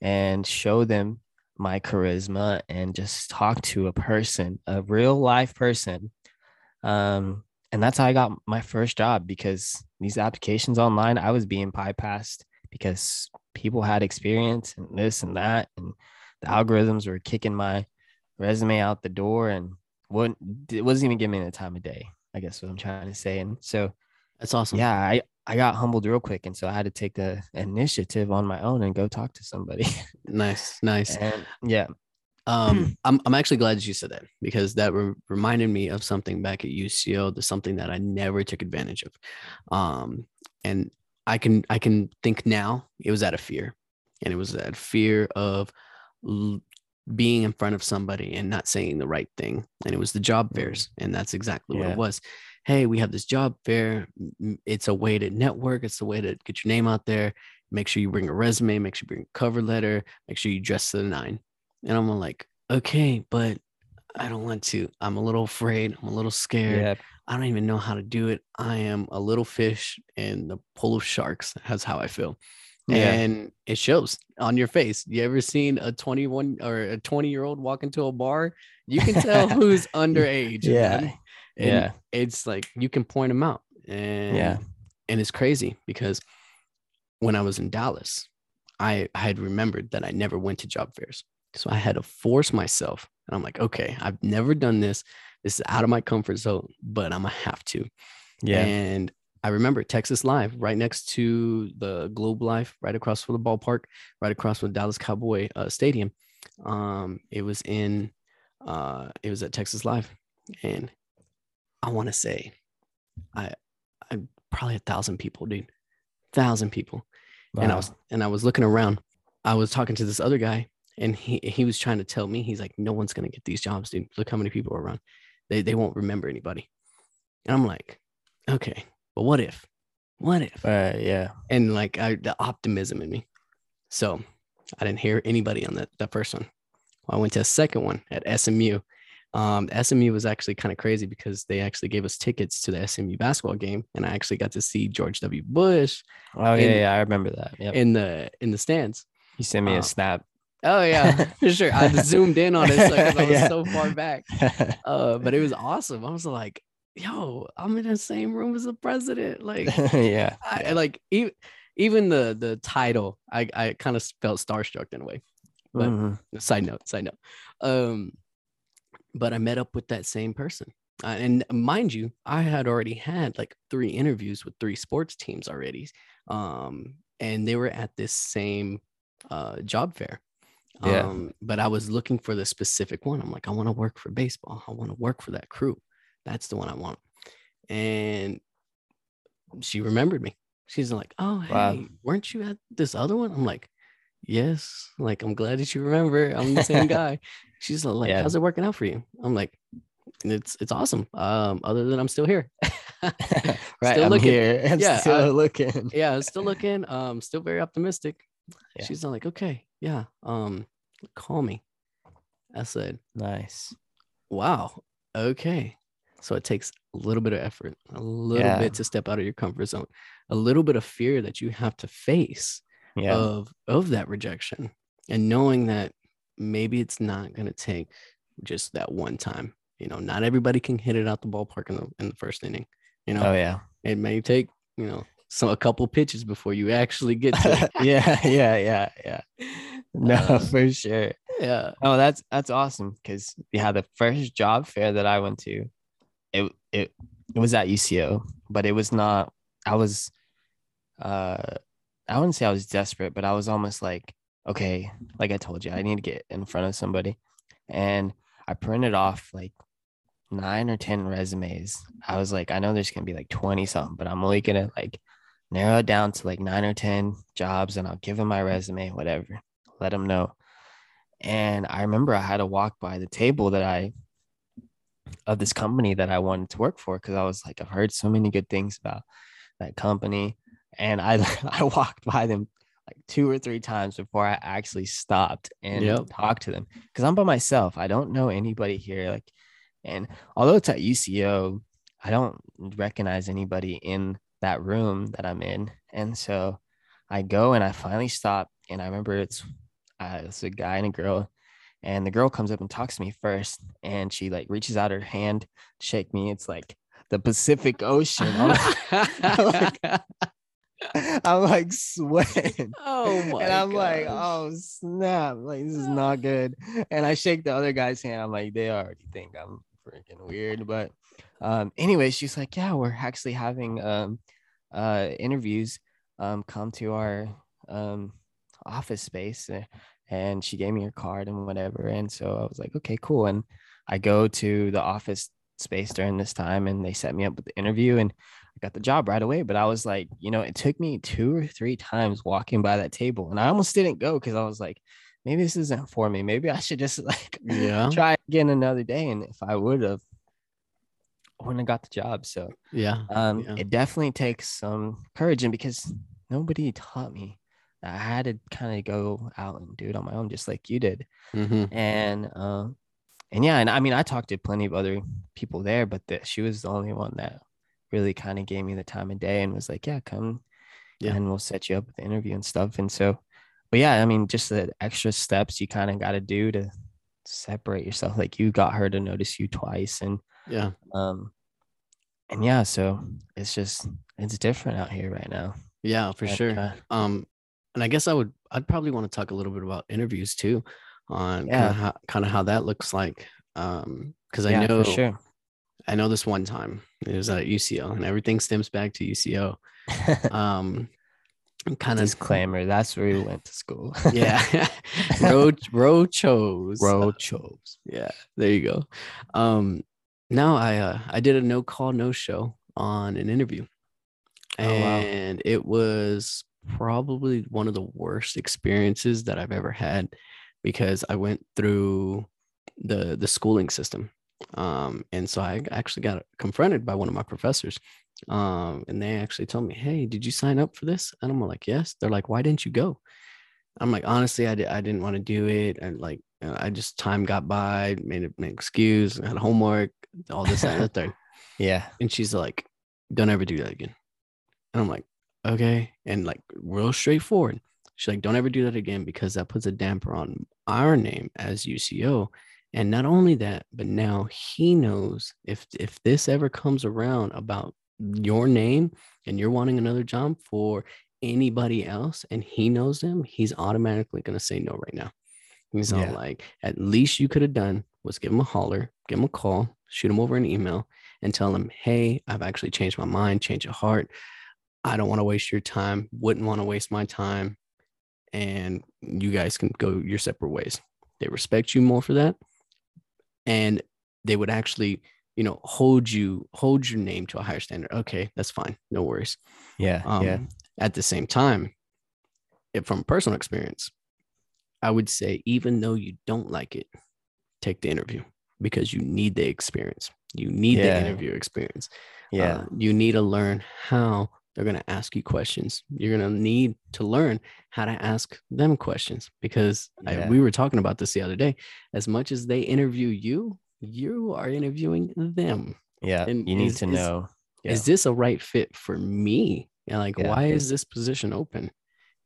and show them my charisma and just talk to a person, a real life person. Um, and that's how I got my first job because these applications online, I was being bypassed because people had experience and this and that, and the algorithms were kicking my resume out the door and wouldn't it wasn't even giving me the time of day. I guess what I'm trying to say. And so that's awesome yeah, I I got humbled real quick, and so I had to take the initiative on my own and go talk to somebody. nice nice. And yeah, um i'm, I'm actually glad that you said that because that re- reminded me of something back at uco the something that i never took advantage of. Um and i can i can think now it was out of fear. And it was that fear of l- being in front of somebody and not saying the right thing. And it was the job Mm. fairs and that's exactly what it was hey we have this job fair it's a way to network it's a way to get your name out there make sure you bring a resume make sure you bring a cover letter make sure you dress to the nine and i'm like okay but i don't want to i'm a little afraid i'm a little scared yeah, i don't even know how to do it i am a little fish in the pool of sharks that's how i feel yeah, and it shows on your face. You ever seen a 21 or a 20 year old walk into a bar? You can tell who's underage. yeah. And yeah, It's like you can point them out. And Yeah. and it's crazy because when I was in Dallas, I, I had remembered that I never went to job fairs. So I had to force myself. And I'm like, okay, I've never done this. This is out of my comfort zone, but I'm gonna have to. yeah, And I remember Texas Live right next to the Globe Life, right across from the ballpark, right across from Dallas Cowboy uh, Stadium. Um, it was in, uh, it was at Texas Live, and I want to say, I, I probably a thousand people, dude, thousand people. And I was and I was looking around. I was talking to this other guy, and he he was trying to tell me he's like, no one's gonna get these jobs, dude. Look how many people are around. They they won't remember anybody. And I'm like, okay, but what if? What if? Uh, yeah, And like I, the optimism in me. So I didn't hear anybody on that that first one. I went to a second one at SMU. Um, SMU was actually kind of crazy because they actually gave us tickets to the SMU basketball game, and I actually got to see George W. Bush oh yeah, And- yeah, I remember that. Yeah, in the in the stands. you sent me uh, a snap. Oh yeah, for sure. I zoomed in on it 'cause I was Yeah. so far back. Uh, but it was awesome. I was like, "Yo, I'm in the same room as the president." Like, yeah, I like even even the the title. I I kind of felt starstruck in a way. but- Mhm. Side note, side note. Um, but I met up with that same person, uh, and mind you, I had already had like three interviews with three sports teams already. Um, and they were at this same uh job fair. Yeah. Um, but I was looking for the specific one. I'm like, I want to work for baseball. I want to work for that crew. That's the one I want. And she remembered me. She's like, Oh, hey, Wow. weren't you at this other one? I'm like, Yes. Like, I'm glad that you remember. I'm the same guy. She's like, Yeah. How's it working out for you? I'm like, it's it's awesome. Um, other than I'm still here. right, Still I'm looking. here. I'm Yeah, still I- looking. yeah, still looking. Um, still very optimistic. Yeah. She's like, okay, yeah. Um, call me. I said, Nice. wow, okay. So it takes a little bit of effort, a little Yeah. bit to step out of your comfort zone, a little bit of fear that you have to face Yeah. of of that rejection, and knowing that maybe it's not going to take just that one time. You know, not everybody can hit it out the ballpark in the in the first inning. You know, oh yeah. it may take you know so a couple pitches before you actually get to it. yeah, yeah, yeah, yeah. No, Uh, for sure. yeah. Oh, that's that's awesome. Cause yeah, the first job fair that I went to, it it it was at UCO, but it was not. I was, uh, I wouldn't say I was desperate, but I was almost like, okay, like I told you, I need to get in front of somebody, and I printed off like nine or ten resumes. I was like, I know there's gonna be like twenty something, but I'm only gonna like narrow it down to like nine or ten jobs, and I'll give them my resume, whatever. Let them know. And I remember I had to walk by the table that I of this company that I wanted to work for because I was like, I've heard so many good things about that company. And I I walked by them like two or three times before I actually stopped and Yep. talked to them. Because I'm by myself. I don't know anybody here. Like, and although it's at UCO, I don't recognize anybody in that room that I'm in. And so I go and I finally stop. And I remember it's uh, it's a guy and a girl and the girl comes up and talks to me first and she like reaches out her hand shake me it's like the pacific ocean i'm like, I'm like sweating. Oh my and i'm like oh snap like this is not good. And i shake the other guy's hand. I'm like they already think i'm freaking weird. But um anyway she's like yeah we're actually having um uh interviews um come to our um office space. Uh, and she gave me her card and whatever. And so i was like okay cool. And i go to the office space during this time and they set me up with the interview. And i got the job right away but i was like you know it took me two or three times walking by that table and i almost didn't go because i was like maybe this isn't for me maybe i should just like Yeah. try again another day and if i would have I wouldn't have got the job so Yeah. um Yeah. it definitely takes some courage and because nobody taught me that i had to kind of go out and do it on my own just like you did hmm and um and yeah and i mean i talked to plenty of other people there but that she was the only one that really kind of gave me the time of day and was like yeah come Yeah. and we'll set you up with the interview and stuff and so but yeah i mean just the extra steps you kind of got to do to separate yourself like you got her to notice you twice and Yeah. um and yeah so it's just it's different out here right now Yeah, for sure. uh, Um, and I guess I would, I'd probably want to talk a little bit about interviews too, on kind Yeah. of how, kind of how that looks like. Um, because I yeah, know, for sure I know this one time it was at UCO, and everything stems back to UCO. Um, kind of disclaimer that's where we went to school yeah, road road chose road shows Yeah, there you go. Um, no, I uh, I did a no call no show on an interview, Oh, wow. and it was probably one of the worst experiences that I've ever had because I went through the the schooling system, um, and so I actually got confronted by one of my professors, um, and they actually told me, "Hey, did you sign up for this?" And I'm like, "Yes." They're like, "Why didn't you go?" I'm like, honestly, I, di- I didn't want to do it. And like, uh, I just time got by, made an excuse, had homework, all this, that, and the third. yeah And she's like, don't ever do that again. And I'm like, okay. And like, real straightforward. She's like, don't ever do that again because that puts a damper on our name as UCO. And not only that, but now he knows if if this ever comes around about your name and you're wanting another job for anybody else and he knows them, he's automatically going to say no right now. He's all like, at least you could have done was give him a holler, give him a call, shoot him over an email, and tell him, hey, I've actually changed my mind, change of heart. I don't want to waste your time, wouldn't want to waste my time. And you guys can go your separate ways. They respect you more for that. And they would actually, you know, hold you, hold your name to a higher standard. Okay, that's fine. No worries. yeah Um, yeah At the same time, if from personal experience, I would say even though you don't like it, take the interview because you need the experience. You need Yeah. the interview experience. Yeah. Uh, you need to learn how they're going to ask you questions. You're going to need to learn how to ask them questions because I- we were talking about this the other day. As much as they interview you, you are interviewing them. yeah. and You need is- to is- know. Is this a right fit for me? And like Yeah. why is this position open?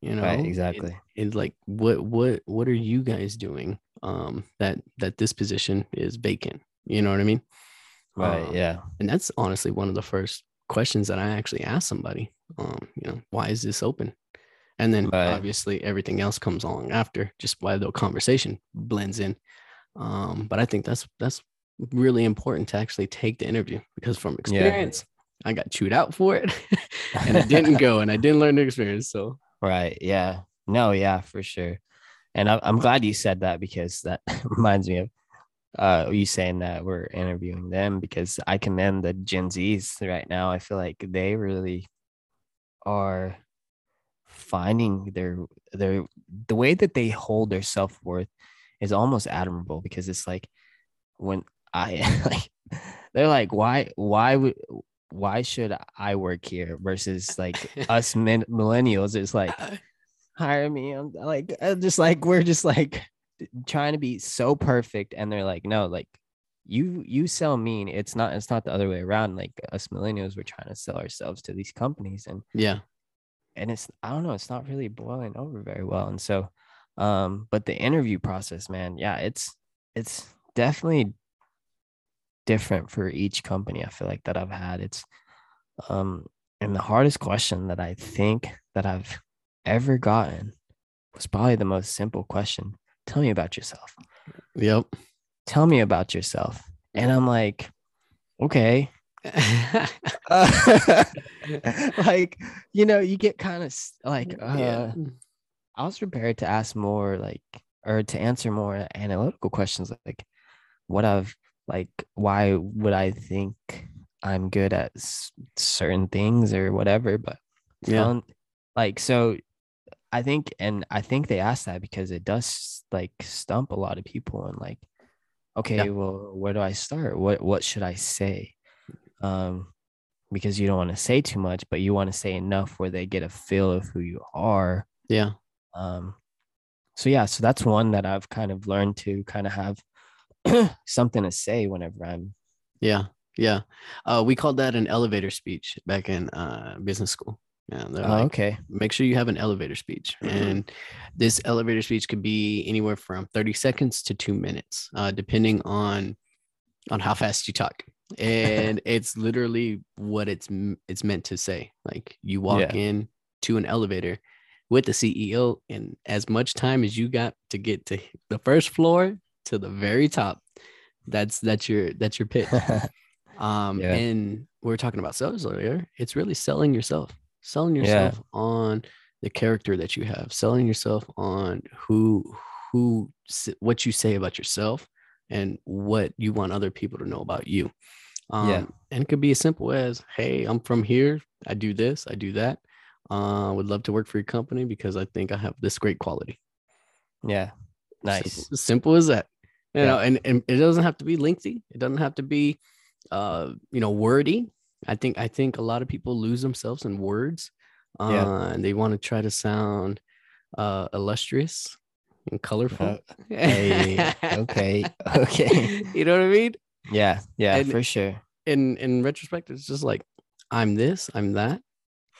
You know, Right, And- exactly. And, like what what what are you guys doing um that that this position is vacant? You know what I mean? Right. Um, yeah. and that's honestly one of the first questions that I actually ask somebody. Um, you know, why is this open? And then Right. obviously everything else comes along after, just why the conversation blends in. Um, but I think that's that's really important to actually take the interview because from experience, I got chewed out for it and I didn't go and I didn't learn the experience. So Right. Yeah. No, yeah, for sure. And I, I'm glad you said that because that reminds me of uh you saying that we're interviewing them because I commend the Gen Zs right now. I feel like they really are finding their their the way that they hold their self-worth is almost admirable because it's like when I like they're like why why would why should I work here versus like us min- millennials it's like hire me i'm like just like we're just like trying to be so perfect and they're like no like you you sell mean. It's not it's not the other way around. Like us millennials we're trying to sell ourselves to these companies. And yeah, and it's i don't know it's not really boiling over very well. And so um but the interview process man yeah it's it's definitely different for each company i feel like that i've had. It's um and the hardest question that i think that i've ever gotten was probably the most simple question tell me about yourself yep. tell me about yourself and i'm like okay Uh, like you know you get kind of like uh yeah. I was prepared to ask more like or to answer more analytical questions like what I've like why would I think I'm good at s- certain things or whatever but Yeah. um, like so I think and I think they asked that because it does like stump a lot of people and like okay well where do I start what what should I say um because you don't want to say too much but you want to say enough where they get a feel of who you are Yeah. um, so yeah, so that's one that I've kind of learned to kind of have something to say whenever I'm Yeah, yeah. Uh, we called that an elevator speech back in uh, business school. Yeah, oh, like, okay. make sure you have an elevator speech, Mhm. and this elevator speech could be anywhere from thirty seconds to two minutes, uh, depending on on how fast you talk. And it's literally what it's it's meant to say. Like you walk Yeah. in to an elevator with the CEO, and as much time as you got to get to the first floor to the very top, that's that's your that's your pitch. Um, Yeah. and we're talking about sales earlier. It's really selling yourself, selling Yeah. yourself on the character that you have, selling yourself on who, who, what you say about yourself and what you want other people to know about you. Um, Yeah. And it could be as simple as, Hey, I'm from here. I do this, I do that. Uh, would love to work for your company because I think I have this great quality. yeah. Nice. Simple, simple as that. You Yeah. know, and, and it doesn't have to be lengthy. It doesn't have to be uh, you know, wordy. I think I think a lot of people lose themselves in words. Uh Yeah. and they want to try to sound uh illustrious and colorful. Uh, hey, okay. Okay. you know what I mean? Yeah. Yeah, And- for sure. In in retrospect, it's just like I'm this, I'm that.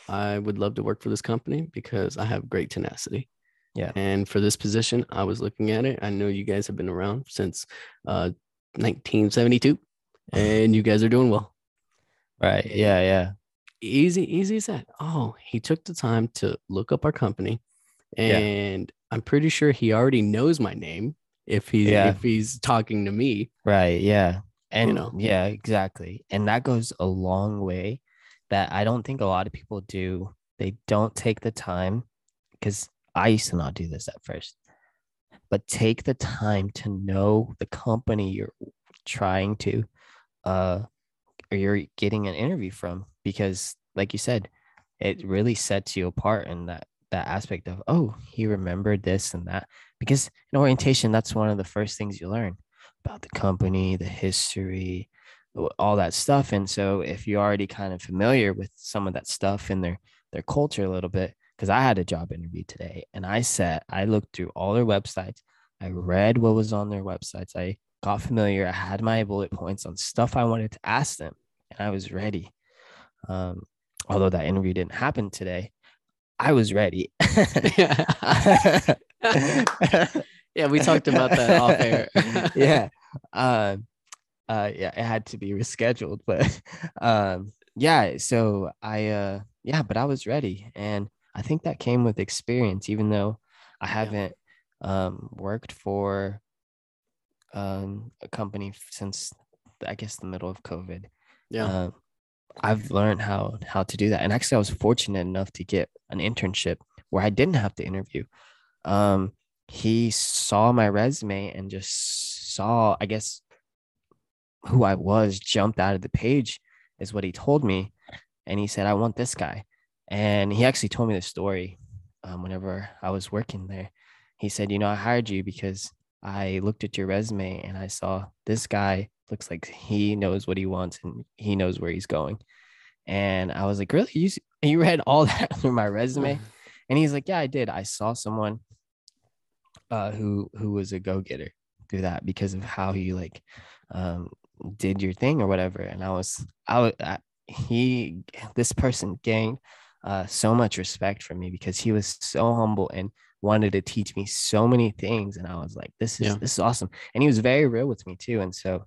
I would love to work for this company because I have great tenacity. Yeah. And for this position, I was looking at it. I know you guys have been around since uh 1972 and you guys are doing well. Right. Yeah. Yeah. Easy, easy as that. Oh, he took the time to look up our company Yeah. and I'm pretty sure he already knows my name if he's Yeah. if he's talking to me. Right. Yeah. And you know. yeah, exactly. And that goes a long way that I don't think a lot of people do. They don't take the time because I used to not do this at first, but take the time to know the company you're trying to, uh, you're getting an interview from because, like you said, it mm-hmm. really sets you apart in that that aspect of oh he remembered this and that. Because in orientation that's one of the first things you learn about the company, the history, all that stuff. And so if you're already kind of familiar with some of that stuff in their their culture a little bit, because I had a job interview today and I sat, I looked through all their websites, I read what was on their websites, I got familiar, I had my bullet points on stuff I wanted to ask them, and I was ready. Um, although that interview didn't happen today, I was ready. yeah, we talked about that off air. yeah. Um, uh, yeah, it had to be rescheduled, but um, yeah. So I, uh, yeah, but I was ready, and I think that came with experience. Even though I haven't um, worked for um, a company since I guess the middle of COVID. Yeah. Um, I've learned how how to do that, and actually, I was fortunate enough to get an internship where I didn't have to interview. Um, he saw my resume and just saw, I guess, who I was jumped out of the page, is what he told me, and he said, "I want this guy," and he actually told me the story. Um, whenever I was working there, he said, "You know, I hired you because I looked at your resume and I saw this guy looks like he knows what he wants and he knows where he's going. And I was like, really? You, you read all that through my resume? And he's like, yeah, I did. I saw someone uh, who who was a go getter through that because of how he like um, did your thing or whatever. And I was, I was, I, he, this person gained uh, so much respect from me because he was so humble and wanted to teach me so many things. And I was like, this is Yeah. this is awesome. And he was very real with me too. And so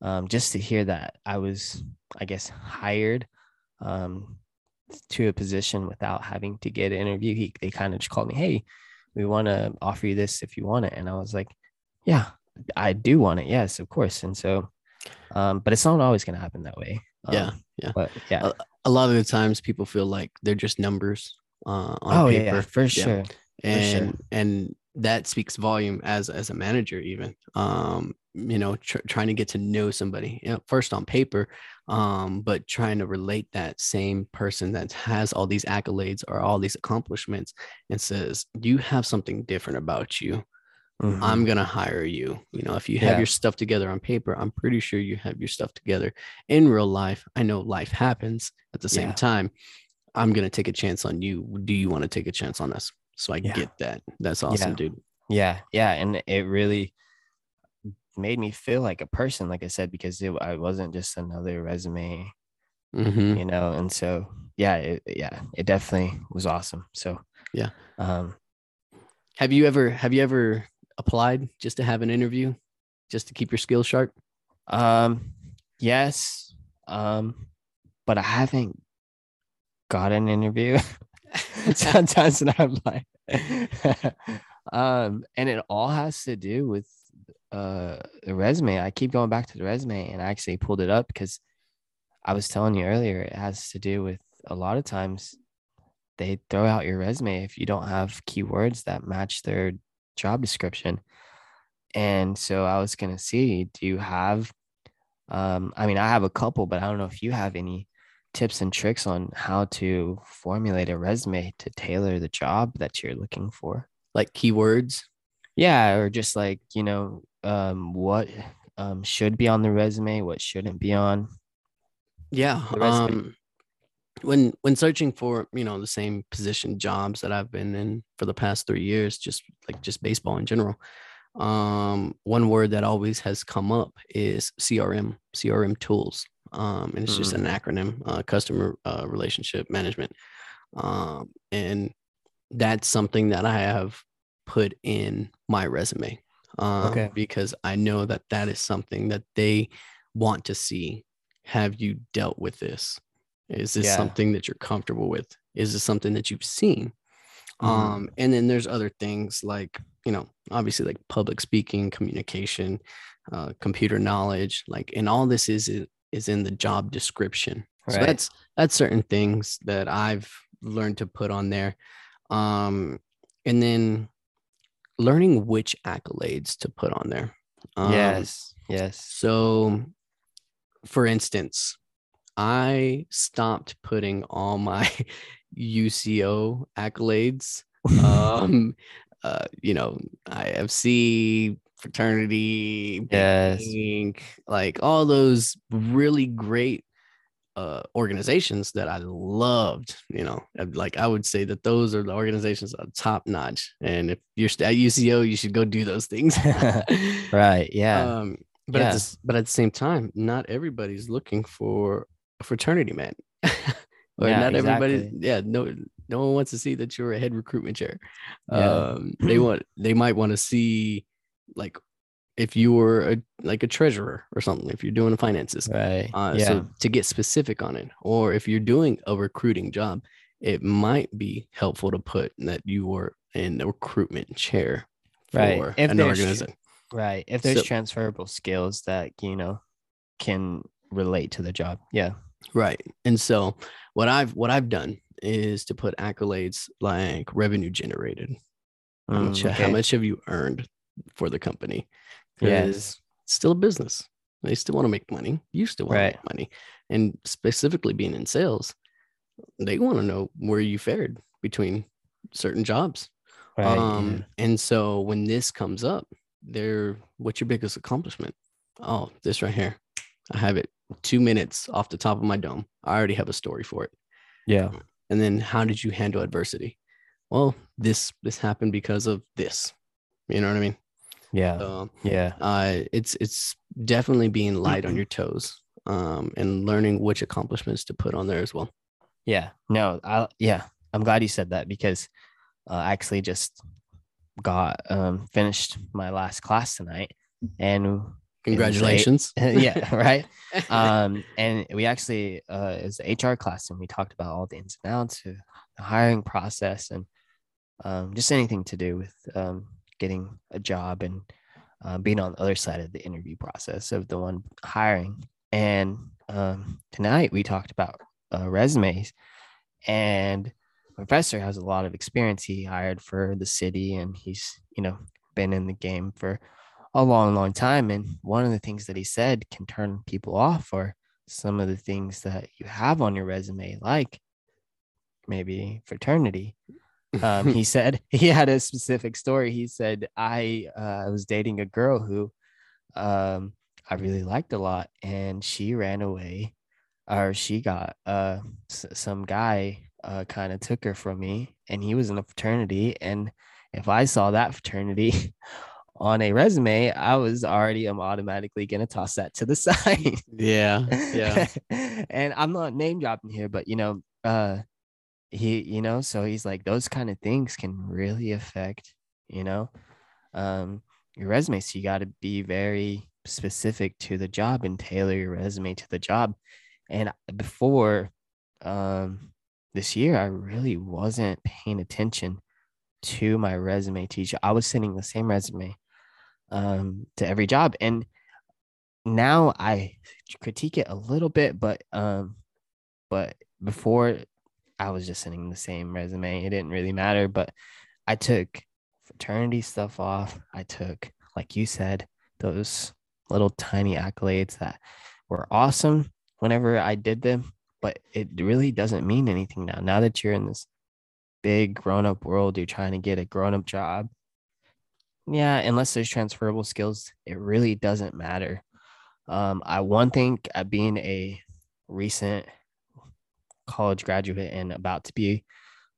um, just to hear that I was, I guess, hired um, to a position without having to get an interview, he they kind of just called me, hey, we want to offer you this if you want it. And I was like, yeah, I do want it. Yes, of course. And so, um, but it's not always going to happen that way. Um, yeah, yeah. But yeah. Uh, A lot of the times, people feel like they're just numbers uh, on oh, paper. yeah, yeah, for sure. And sure. and that speaks volume as as a manager even um you know tr- trying to get to know somebody you know, first on paper um but trying to relate that same person that has all these accolades or all these accomplishments and says you have something different about you Mhm. i'm gonna hire you you know if you have Yeah. your stuff together on paper i'm pretty sure you have your stuff together in real life i know life happens at the same Yeah. time i'm gonna take a chance on you do you want to take a chance on us so i Yeah. get that that's awesome Yeah. dude Yeah, yeah, and it really made me feel like a person, like I said, because it, I wasn't just another resume, hmm you know. And so, yeah, it, yeah, it definitely was awesome. So, Yeah. um, have you ever have you ever applied just to have an interview just to keep your skills sharp um, yes, um, but I haven't got an interview. Sometimes, and I'm like, um, and it all has to do with uh the resume. I keep going back to the resume, and I actually pulled it up because I was telling you earlier, it has to do with a lot of times they throw out your resume if you don't have keywords that match their job description. And so I was gonna see, do you have um, I mean, I have a couple, but I don't know if you have any tips and tricks on how to formulate a resume to tailor the job that you're looking for. like keywords Yeah, or just like, you know, um, what um, should be on the resume, what shouldn't be on. yeah um when when searching for you know the same position jobs that i've been in for the past three years just like just baseball in general um one word that always has come up is crm crm tools um and it's just an acronym uh, customer uh, relationship management um and that's something that i have put in my resume um, Okay. because i know that that is something that they want to see have you dealt with this is this Yeah. something that you're comfortable with is this something that you've seen Mhm. um and then there's other things like you know obviously like public speaking communication uh, computer knowledge like and all this is is in the job description so Right. that's that's certain things that i've learned to put on there um and then learning which accolades to put on there um, yes, yes. so, for instance, I stopped putting all my UCO accolades, um, uh, you know, IFC, fraternity, Yes. Like all those really great uh, organizations that I loved. You know, like I would say that those are the organizations that are top notch. And if you're at UCO, you should go do those things. Right. Yeah. Um, but at the, but at the same time, not everybody's looking for a fraternity man. or Yeah, not everybody. Yeah, no, no one wants to see that you're a head recruitment chair. Yeah. Um, they want, they might want to see, like, if you were a like a treasurer or something. If you're doing finances, right. uh, yeah. So to get specific on it, or if you're doing a recruiting job, it might be helpful to put that you were in the recruitment chair for Right. If an organization. right. If there's So- transferable skills that you know can relate to the job. Yeah. Right. And so what I've what I've done is to put accolades like revenue generated. How much Mm, how much have you earned for the company? Yes. It's still a business. They still want to make money. You still want Right. to make money. And specifically being in sales, they want to know where you fared between certain jobs. Right. um, and so when this comes up, they're what's your biggest accomplishment? Oh, this right here. I have it two minutes off the top of my dome. I already have a story for it. yeah. And then how did you handle adversity? Well, this this happened because of this. You know what I mean? Yeah. So Yeah. uh it's it's definitely being light on your toes um and learning which accomplishments to put on there as well. Yeah. No, I yeah. I'm glad you said that because uh, I actually just got um finished my last class tonight and Congratulations. yeah, right. Um and we actually uh it was HR class and we talked about all the ins and outs of the hiring process and um just anything to do with um getting a job and uh, being on the other side of the interview process of the one hiring. And um tonight we talked about uh, resumes. And professor has a lot of experience. He hired for the city and he's you know been in the game for a long long time. And one of the things that he said can turn people off are some of the things that you have on your resume like maybe fraternity um, he said he had a specific story he said i uh, was dating a girl who um, i really liked a lot and she ran away or she got uh s- some guy uh kind of took her from me and he was in a fraternity and if i saw that fraternity on a resume i was already i'm automatically going to toss that to the side yeah. Yeah. and i'm not name dropping here but you know uh he you know so he's like those kind of things can really affect you know um your resume. So you got to be very specific to the job and tailor your resume to the job. And before um this year i really wasn't paying attention to my resume teacher. I was sending the same resume um to every job. And now i critique it a little bit but um but before i was just sending the same resume. It didn't really matter but i took fraternity stuff off. I took like you said those little tiny accolades that were awesome whenever i did them but it really doesn't mean anything now. Now that you're in this big grown-up world you're trying to get a grown-up job yeah unless there's transferable skills it really doesn't matter. Um, I one thing at being a recent college graduate and about to be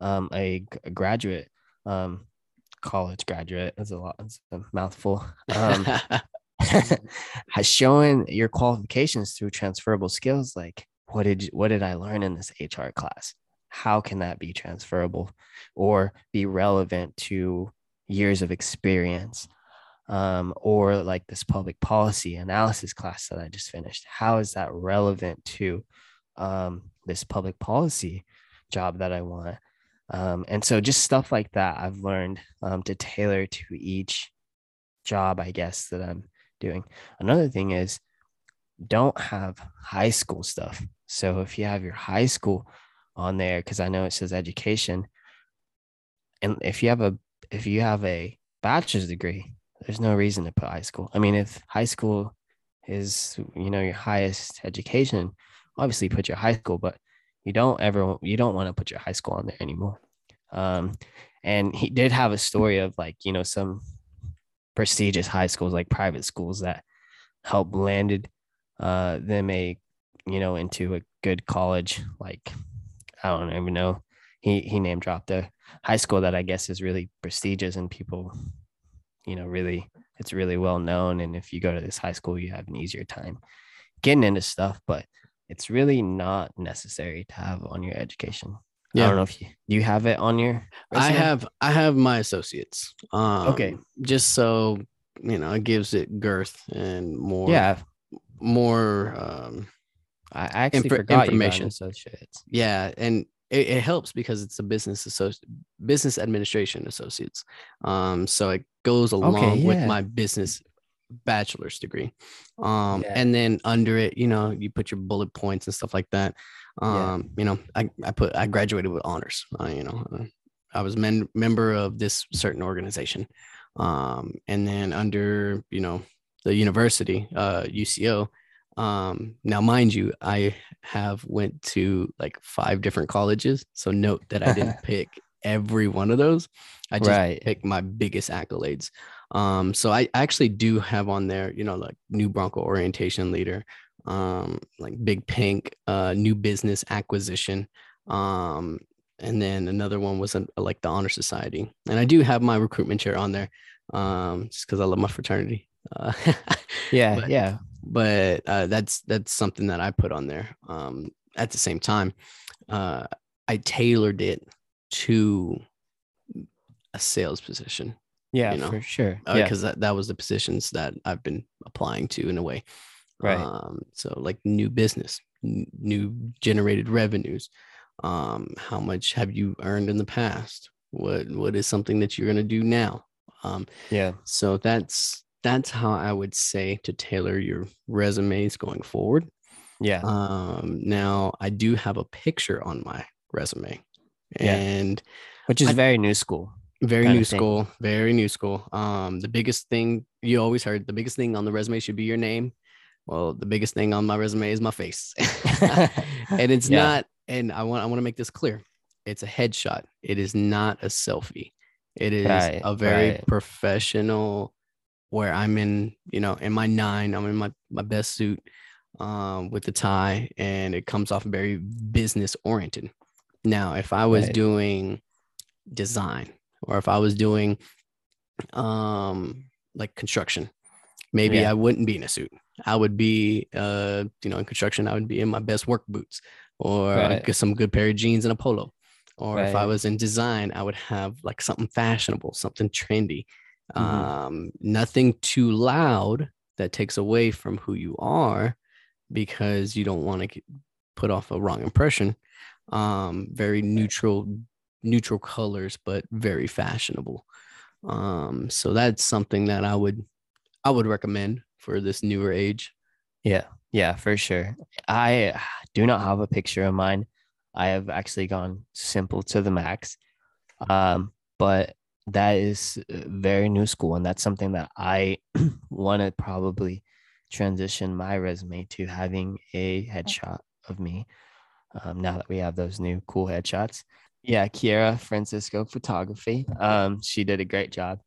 um, a, graduate, um, college graduate is a lot, it's a mouthful. Um, has shown your qualifications through transferable skills. Like, what did what did I learn in this HR class? How can that be transferable or be relevant to years of experience? um, or like this public policy analysis class that I just finished. How is that relevant to um, this public policy job that I want? Um, and so just stuff like that I've learned um, to tailor to each job, I guess, that I'm doing. Another thing is don't have high school stuff. So if you have your high school on there, because I know it says education, and if you have a if you have a bachelor's degree, there's no reason to put high school. I mean, if high school is, you know, your highest education, obviously put your high school, but you don't ever, you don't want to put your high school on there anymore. Um, and he did have a story of like, you know, some prestigious high schools like private schools that help landed uh, them a you know into a good college like i don't even know. He he name dropped a high school that i guess is really prestigious and people you know really it's really well known. And if you go to this high school you have an easier time getting into stuff. But it's really not necessary to have on your education Yeah. i don't know if you you have it on your I have I have my associates. Um, Okay. Just so you know, it gives it girth and more. yeah More. Um, i actually Infor- forgot information. associates yeah, and it, it helps because it's a business associ- business administration associates. Um, so it goes along with yeah. my business bachelor's degree. Um, Yeah. and then under it, you know, you put your bullet points and stuff like that. Yeah. Um, you know, I, I put I graduated with honors. Uh, you know, uh, I was men- member of this certain organization. Um, and then under, you know, the university, uh, UCO. Um, now, mind you, I have went to like five different colleges. So note that I didn't pick every one of those. I just right picked my biggest accolades. Um, so I actually do have on there, you know, like new Broncho orientation leader, um, like Big Pink, uh, new business acquisition. Um, and then another one was like the Honor Society. And I do have my recruitment chair on there, um, just because I love my fraternity. Uh, yeah but- yeah but uh, that's that's something that I put on there. Um, at the same time, uh, I tailored it to a sales position yeah you know, for sure yeah because that, that was the positions that I've been applying to in a way. Right. Um, so like new business, n- new generated revenues. Um, how much have you earned in the past? What what is something that you're gonna do now? Um, yeah so that's that's how I would say to tailor your resumes going forward. yeah Um, now I do have a picture on my resume, Yeah. and which is I- very new school very new school, very new school. Um, the biggest thing you always heard, the biggest thing on the resume should be your name. Well, the biggest thing on my resume is my face, and it's Yeah. not. And I want I want to make this clear. It's a headshot. It is not a selfie. It is Right, a very right. professional. Where I'm in, you know, in my nine, I'm in my my best suit, um, with the tie, and it comes off very business oriented. Now, if I was Right. doing design or if I was doing um like construction, maybe Yeah. I wouldn't be in a suit. I would be uh you know in construction I would be in my best work boots or Right. get some good pair of jeans and a polo. Or if I was in design, I would have like something fashionable, something trendy. Mhm. Um nothing too loud that takes away from who you are because you don't want to put off a wrong impression. Um very neutral neutral colors but very fashionable. Um, so that's something that I would I would recommend for this newer age. Yeah, yeah, for sure. I do not have a picture of mine. I have actually gone simple to the max. Um, but that is very new school, and that's something that I want to probably transition my resume to having a headshot of me. Um, now that we have those new cool headshots. Yeah, Kiera Francisco Photography. Um, she did a great job.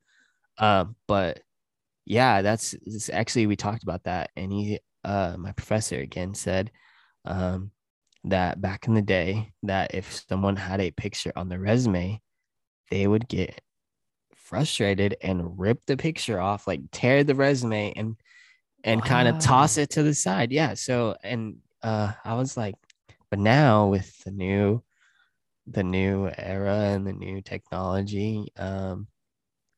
Um, but yeah, that's, actually we talked about that, and he uh, my professor again said um, that back in the day that if someone had a picture on their resume they would get frustrated and rip the picture off like tear the resume and and kind of toss it to the side yeah so and uh i was like but now with the new the new era and the new technology um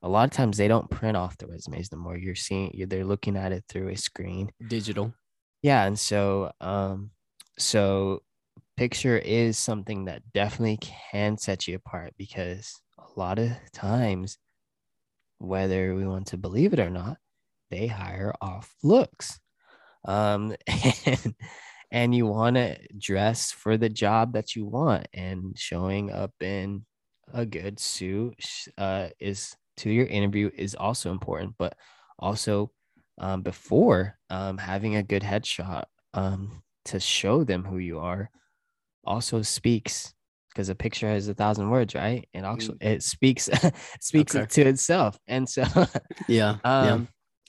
a lot of times they don't print off the resumes the more. You're seeing they're looking at it through a screen. Digital. yeah and so um so picture is something that definitely can set you apart because a lot of times whether we want to believe it or not they hire off looks. Um and and you want to dress for the job that you want and showing up in a good suit uh is to your interview is also important but also um, before um, having a good headshot um, to show them who you are also speaks because a picture has a thousand words, right? And actually, it speaks speaks Okay. to itself. And so, Yeah. yeah.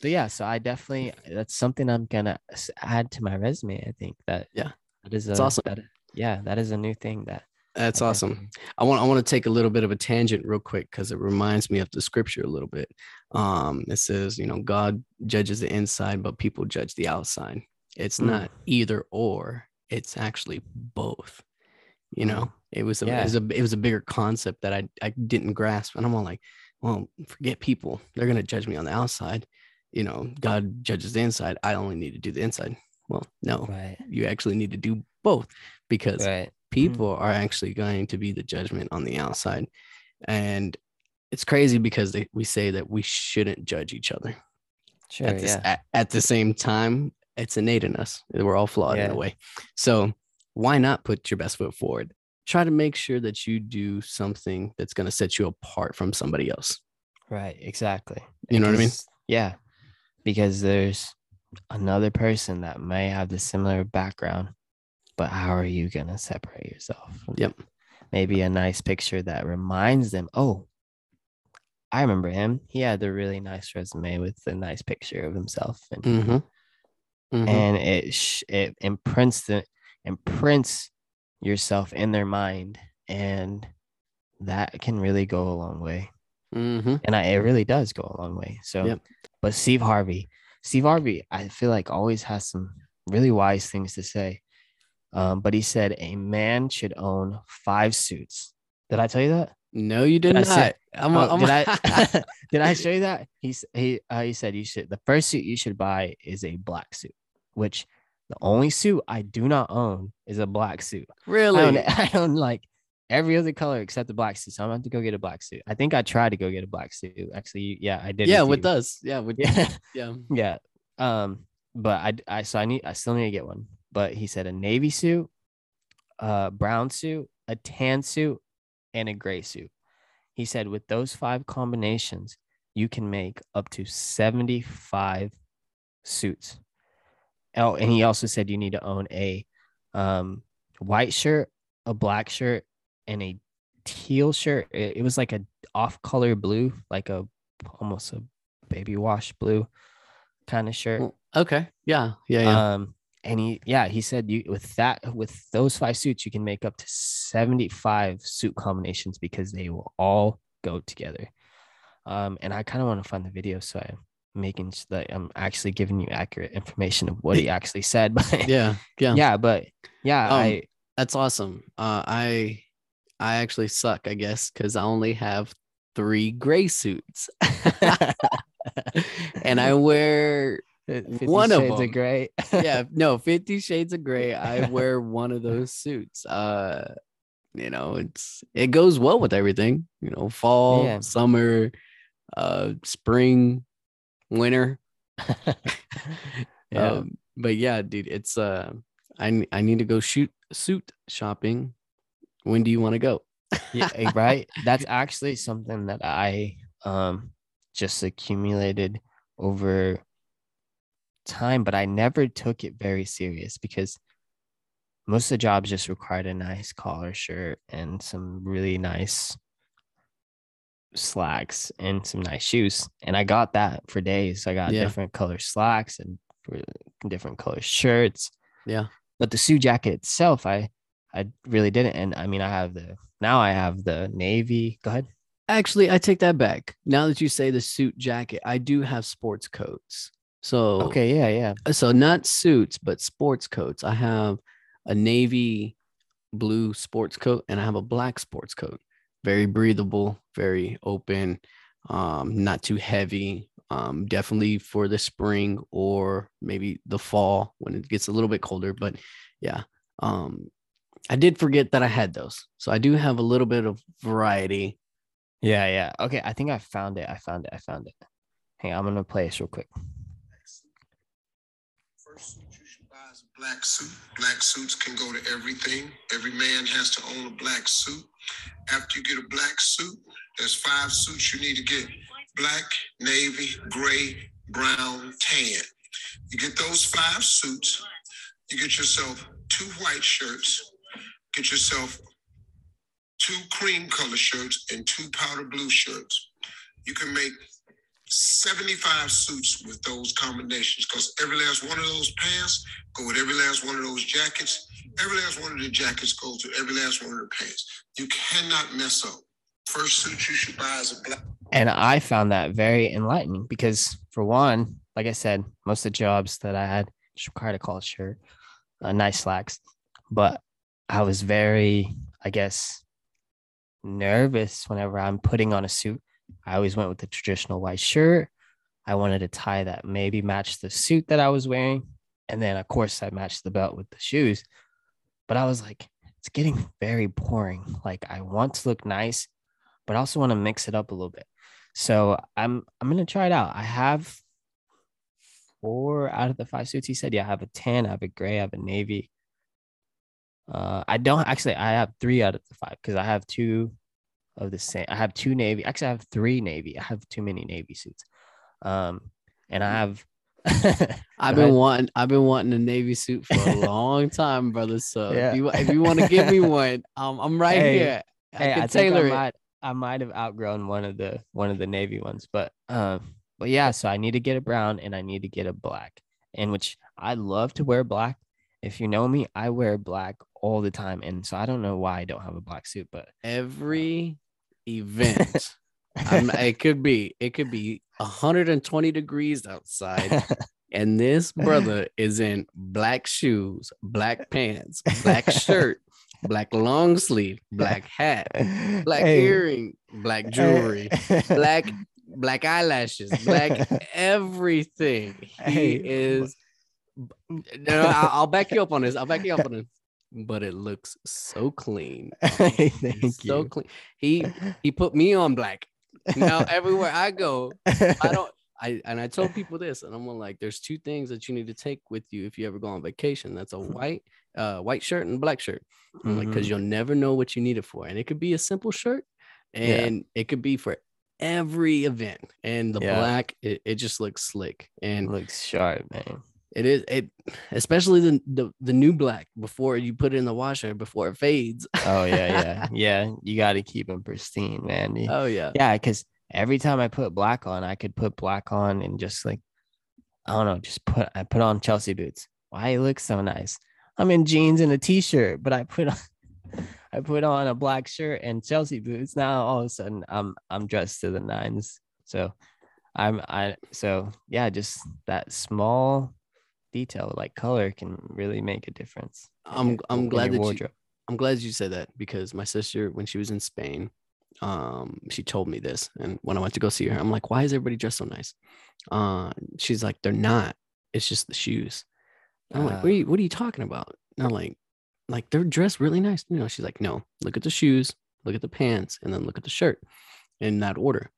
So yeah, so I definitely that's something I'm gonna add to my resume. I think that Yeah. that is It's awesome. that- yeah, that is a new thing that That's I awesome. definitely- I want I want to take a little bit of a tangent real quick because it reminds me of the scripture a little bit. Um, it says, you know, God judges the inside, but people judge the outside. It's Mm. not either or. It's actually both. You know, it was a, it was a it was a bigger concept that I I didn't grasp, and I'm all like, well, forget people. They're gonna judge me on the outside. You know, God judges the inside. I only need to do the inside. Well, no, Right. you actually need to do both because Right. people mm-hmm. are actually going to be the judgment on the outside and it's crazy because they, we say that we shouldn't judge each other Sure. at, this, yeah. at, at the same time it's innate in us we're all flawed in a way so why not put your best foot forward try to make sure that you do something that's going to set you apart from somebody else Right. Exactly. You know what I mean? Yeah. Because there's another person that may have the similar background, but how are you gonna separate yourself? Yep. Maybe a nice picture that reminds them, oh, I remember him. He had a really nice resume with a nice picture of himself, and mm-hmm. Mhm. and it sh- it imprints the imprints yourself in their mind, and that can really go a long way Mhm. and I, it really does go a long way. So, Yep. but Steve Harvey, Steve Harvey, I feel like always has some really wise things to say. Um, but he said a man should own five suits. Did I tell you that? no you did I not said- I'm, Oh, I'm- did I? did I show you that? He's he uh, he said you should. The first suit you should buy is a black suit, which the only suit I do not own is a black suit. I really own, I own like every other color except the black suit. So I'm about to go get a black suit. I think I tried to go get a black suit. Actually, yeah, I did. yeah with you. us yeah with Yeah. yeah yeah. Um, but I, I, so I need, I still need to get one. But he said a navy suit, a brown suit, a tan suit, and a gray suit. He said with those five combinations, you can make up to 75 suits. Oh, and he also said you need to own a um, white shirt, a black shirt, and a teal shirt. It, it was like a off color blue, like a almost a baby wash blue kind of shirt. Okay yeah yeah yeah Um, and he, yeah, he said you with that, with those five suits, you can make up to 75 suit combinations because they will all go together. Um, and I kind of want to find the video so I'm making s- that I'm actually giving you accurate information of what he actually said. But yeah yeah yeah, but yeah, Um, I That's awesome. Uh, I I actually suck, I guess, because I only have three gray suits, and I wear one of Shades them. gray. yeah no Fifty Shades of Gray. I wear one of those suits. Uh, you know, it's it goes well with everything. You know, fall, Yeah. summer, uh, spring, winter. yeah. Um, but yeah, dude, it's uh, I I need to go shoot suit shopping. When do you want to go? yeah, eh, right. That's actually something that I um just accumulated over time, but I never took it very serious because most of the jobs just required a nice collar shirt and some really nice slacks and some nice shoes. And I got that for days. I got Yeah. different color slacks and different color shirts. Yeah. But the suit jacket itself, I I really didn't. And I mean, I have the now I have the navy. Go ahead. Actually, I take that back. Now that you say the suit jacket, I do have sports coats. So Okay, yeah, yeah. so not suits, but sports coats. I have a navy blue sports coat and I have a black sports coat. Very breathable, very open, um, not too heavy. Um, definitely for the spring or maybe the fall when it gets a little bit colder. But yeah, um, I did forget that I had those. So I do have a little bit of variety. Yeah, yeah. Okay, I think I found it. I found it. I found it. Hang on, I'm gonna play this real quick. First suit you should buy is a black suit. Black suits can go to everything. Every man has to own a black suit. After you get a black suit, there's five suits you need to get black, navy, gray, brown, tan. You get those five suits, you get yourself two white shirts, get yourself two cream color shirts, and two powder blue shirts. You can make 75 suits with those combinations because every last one of those pants go with every last one of those jackets. Every last one of the jackets goes with every last one of the pants. You cannot mess up. First suit you should buy is a black. And I found that very enlightening because, for one, like I said, most of the jobs that I had just required a collar shirt, uh, nice slacks, but I was very, I guess, nervous whenever I'm putting on a suit. I always went with the traditional white shirt. I wanted a tie that maybe matched the suit that I was wearing. And then, of course, I matched the belt with the shoes. But I was like, it's getting very boring. Like, I want to look nice, but I also want to mix it up a little bit. So I'm I'm gonna try it out. I have four out of the five suits. He said, yeah, I have a tan, I have a gray, I have a navy. Uh, I don't actually. I have three out of the five because I have two of the same. I have two navy. Actually, I have three navy. I have too many navy suits. Um, and I have. I've been wanting I've been wanting a navy suit for a long time, brother. So Yeah. if you if you want to give me one, um, I'm right Hey, here. I hey, can I think I tailor it. might I might have outgrown one of the one of the navy ones, but um, but yeah. So I need to get a brown and I need to get a black, and which I love to wear black. If you know me, I wear black all the time, and so I don't know why I don't have a black suit, but Every uh, event, I'm, it could be it could be 120 degrees outside, and this brother is in black shoes, black pants, black shirt, black long sleeve, black hat, black Hey, earring, black eh. jewelry, black black eyelashes, black everything. He Hey, is. No, I'll, I'll back you up on this. I'll back you up on this. But it looks so clean. Thank so you. clean. He he put me on black. Now everywhere I go, I don't. I and I told people this, and I'm like, there's two things that you need to take with you if you ever go on vacation. That's a white, uh, white shirt and black shirt. I'm like, because you'll never know what you need it for, and it could be a simple shirt, Yeah. and it could be for every event. And the Yeah. black, it, it just looks slick, and looks sharp, man. It is it, especially the, the the new black before you put it in the washer before it fades. Oh yeah, yeah, yeah. You got to keep them pristine, man. You- oh yeah, Yeah, because every time I put black on, I could put black on and just like I don't know, just put I put on Chelsea boots. Why it looks so nice. I'm in jeans and a t-shirt, but I put on I put on a black shirt and Chelsea boots. Now all of a sudden I'm I'm dressed to the nines. So I'm I so yeah, just that small detail like color can really make a difference. I'm your- I'm glad that you, wardrobe. I'm glad you said that because my sister, when she was in Spain, um, she told me this, and when I went to go see her, I'm like, "Why is everybody dressed so nice?" Uh, she's like, "They're not. It's just the shoes." I'm like, Ah. "What are you What are you talking about?" And I'm like, "Like they're dressed really nice." You know, she's like, "No, look at the shoes, look at the pants, and then look at the shirt, in that order."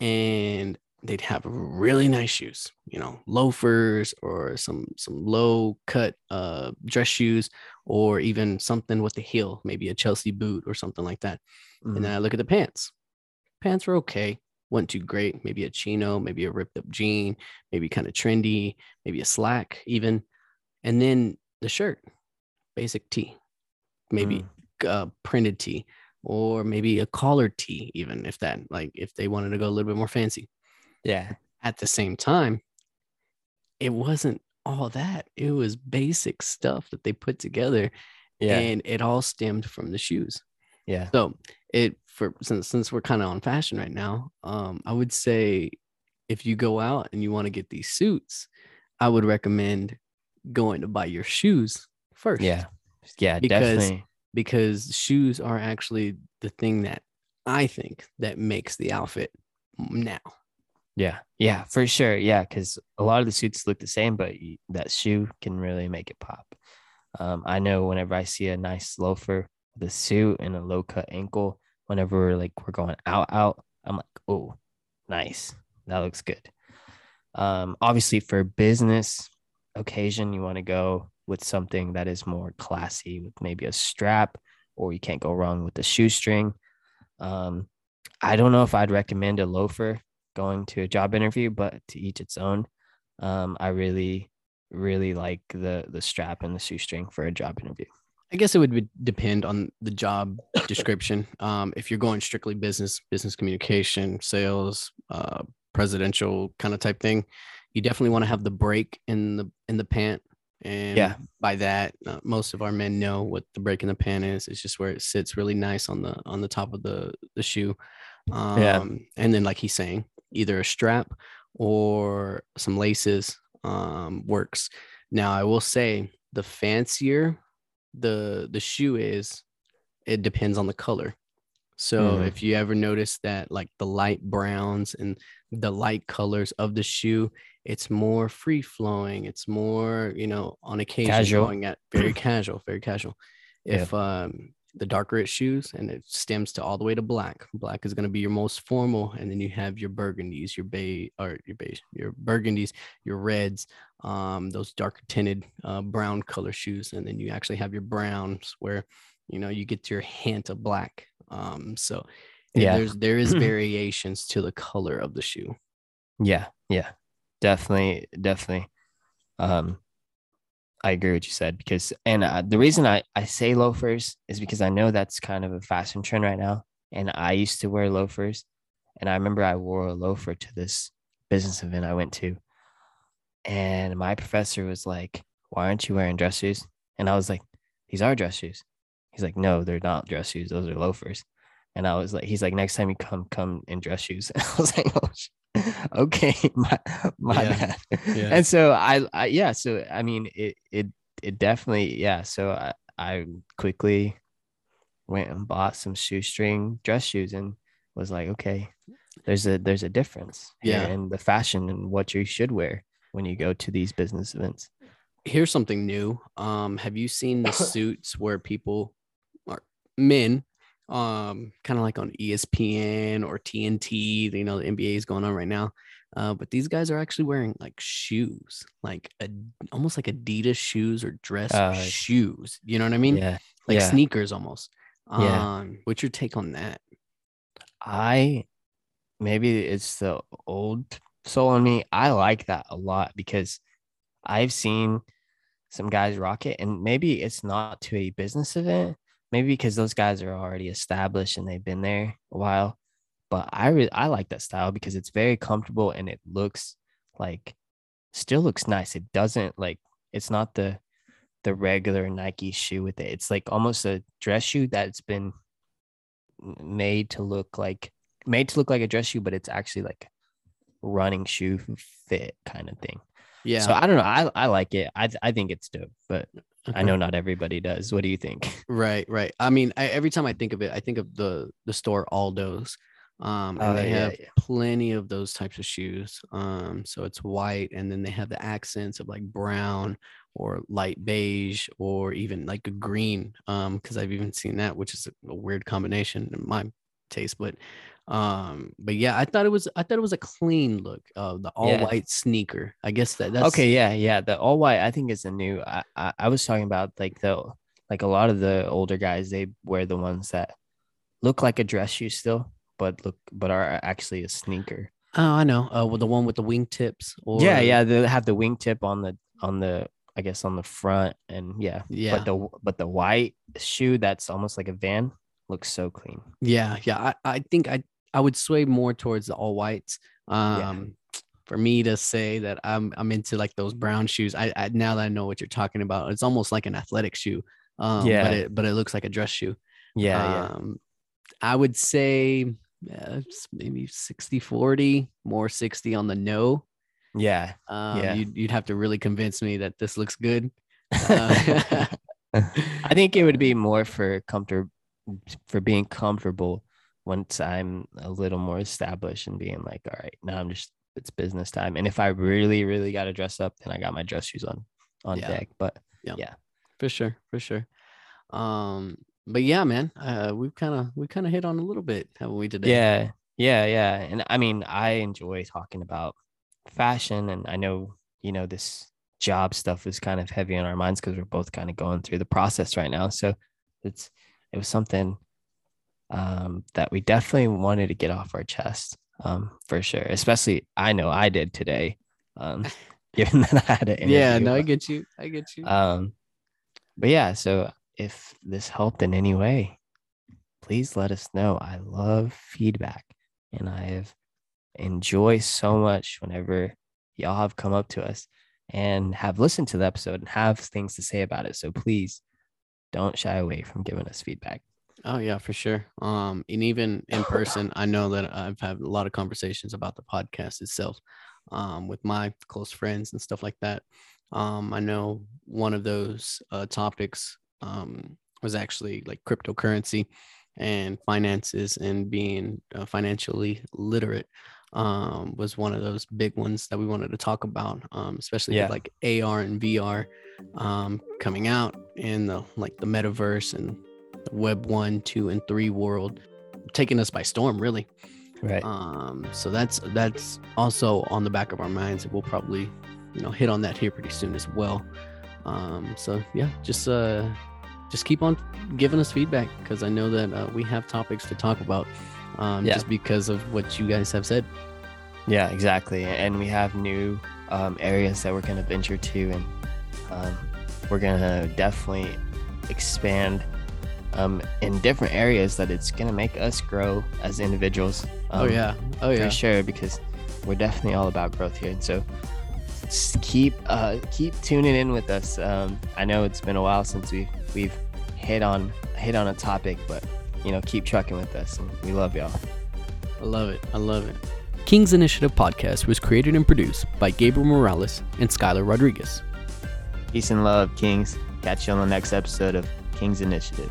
And they'd have really nice shoes, you know, loafers or some some low cut uh dress shoes or even something with the heel, maybe a Chelsea boot or something like that. And Mhm. then I look at the pants. Pants were okay, wasn't too great. Maybe a chino, maybe a ripped up jean, maybe kind of trendy, maybe a slack even. And then the shirt, basic tee, maybe Mm. uh, printed tee, or maybe a collared tee, even if that, like, if they wanted to go a little bit more fancy. Yeah. At the same time, it wasn't all that. It was basic stuff that they put together, Yeah. and it all stemmed from the shoes. yeah. So it for since since we're kind of on fashion right now, um, I would say if you go out and you want to get these suits, I would recommend going to buy your shoes first. Yeah. Yeah, Because- definitely. because shoes are actually the thing that I think that makes the outfit now. Yeah, yeah, for sure. Yeah, because a lot of the suits look the same, but that shoe can really make it pop. Um, I know whenever I see a nice loafer with a suit and a low cut ankle, whenever we're like we're going out, out, I'm like, oh, nice, that looks good. Um, obviously for business occasion, you want to go with something that is more classy, with maybe a strap, or you can't go wrong with the shoestring. Um, I don't know if I'd recommend a loafer going to a job interview, but to each its own. Um, I really, really like the the strap and the shoestring for a job interview. I guess it would depend on the job description. Um, if you're going strictly business, business communication, sales, uh, presidential kind of type thing, you definitely want to have the break in the in the pant. And Yeah. by that, uh, most of our men know what the break in the pant is. It's just where it sits really nice on the on the top of the the shoe. Um, Yeah. And then, like he's saying, either a strap or some laces um, works. Now, I will say the fancier the the shoe is, it depends on the color. So Mhm. if you ever notice that like the light browns and the light colors of the shoe, it's more free flowing. It's more, you know, on occasion Casual. going at very casual, very casual. Yeah. If um the darker it shoes and it stems to all the way to black, black is going to be your most formal, and then you have your burgundies, your bay or your beige, your burgundies, your reds, um, those dark tinted uh, brown color shoes, and then you actually have your browns where you know you get your hint of black. Um, so yeah, Yeah. there's there is variations to the color of the shoe. Yeah, yeah, definitely, definitely. Um, I agree with what you said because, and uh, the reason I I say loafers is because I know that's kind of a fashion trend right now, and I used to wear loafers, and I remember I wore a loafer to this business event I went to, and my professor was like, "Why aren't you wearing dress shoes?" And I was like, "These are dress shoes." He's like, "No, they're not dress shoes. Those are loafers." And I was like, "He's like, next time you come, come in dress shoes." And I was like, "Oh." okay my, my Yeah, bad yeah. and so I, I yeah so i mean it it it definitely yeah so i i quickly went and bought some shoestring dress shoes and was like okay there's a there's a difference Yeah. in the fashion and what you should wear when you go to these business events Here's something new. Um, have you seen the suits where people are men, um, kind of like on ESPN or TNT? You know, the NBA is going on right now. Uh, but these guys are actually wearing like shoes, like a, almost like Adidas shoes or dress Uh, shoes. You know what I mean? yeah Like yeah. sneakers almost. Yeah. Um, what's your take on that? I maybe it's the old soul in me. I like that a lot because I've seen some guys rock it, and maybe it's not to a business event, maybe because those guys are already established and they've been there a while. But I really I like that style because it's very comfortable and it looks like still looks nice. It doesn't like it's not the the regular Nike shoe with it. It's like almost a dress shoe that's been made to look like made to look like a dress shoe, but it's actually like running shoe fit kind of thing. Yeah. So I don't know. I I like it. I I think it's dope, but I know not everybody does. What do you think? Right, right. I mean, I, every time I think of it, I think of the the store Aldo's. Um, and Oh, they yeah, have yeah. plenty of those types of shoes. Um, so it's white, and then they have the accents of like brown or light beige or even like a green. Um, because I've even seen that, which is a, a weird combination in my taste. But um, but yeah, I thought it was I thought it was a clean look. Uh, the all Yeah. white sneaker. I guess that that's okay, yeah, yeah. The all white, I think is a new. I, I I was talking about like the like a lot of the older guys. They wear the ones that look like a dress shoe still, but look but are actually a sneaker. Oh, I know. Uh, with the one with the wingtips. Or yeah, yeah. They have the wingtip on the on the I guess on the front, and yeah, yeah. But the but the white shoe that's almost like a van looks so clean. Yeah, yeah. I, I think I I would sway more towards the all whites. Um for me to say that I'm I'm into like those brown shoes. I, I now that I know what you're talking about, it's almost like an athletic shoe. Um Yeah. but it but it looks like a dress shoe. Yeah, Um I would say yeah, maybe 60 40, more 60 on the no. yeah, Um Yeah. you'd, you'd have to really convince me that this looks good. Uh, I think it would be more for comfort for being comfortable once I'm a little more established and being like, all right, now I'm just it's business time. And if I really, really got to dress up, then I got my dress shoes on on Yeah. deck. But yeah. yeah, for sure for sure um but yeah man uh we've kind of we kind of hit on a little bit haven't we today yeah, yeah, yeah. And I mean, I enjoy talking about fashion, and I know you know this job stuff is kind of heavy on our minds because we're both kind of going through the process right now. So it's it was something um, that we definitely wanted to get off our chest um, for sure. Especially, I know I did today, um, given that I had an yeah no i get you i get you um, but yeah, so if this helped in any way, please let us know. I love feedback and I have enjoyed so much whenever y'all have come up to us and have listened to the episode and have things to say about it. So please don't shy away from giving us feedback. Oh yeah, for sure. Um, and even in person, I know that I've had a lot of conversations about the podcast itself, um, with my close friends and stuff like that. Um, I know one of those uh, topics um, was actually like cryptocurrency and finances and being uh, financially literate um, was one of those big ones that we wanted to talk about, um, especially Yeah. with like AR and VR um, coming out in the like the metaverse and Web one, two, and three world, taking us by storm, really. Right. Um, so that's that's also on the back of our minds. We'll probably, you know, hit on that here pretty soon as well. Um, so yeah, just uh, just keep on giving us feedback because I know that uh, we have topics to talk about. Um, Yeah. just because of what you guys have said. Yeah, exactly. And we have new um, areas that we're going to venture to, and um, we're going to definitely expand um, in different areas that it's going to make us grow as individuals. oh um, yeah, oh yeah. for sure, because we're definitely all about growth here. And so just keep uh, keep tuning in with us. Um, I know it's been a while since we we've hit on hit on a topic, but you know, keep trucking with us, and we love y'all. I love it. I love it. King's Initiative podcast was created and produced by Gabriel Morales and Skylar Rodriguez. Peace and love, Kings. Catch you on the next episode of Kings Initiative.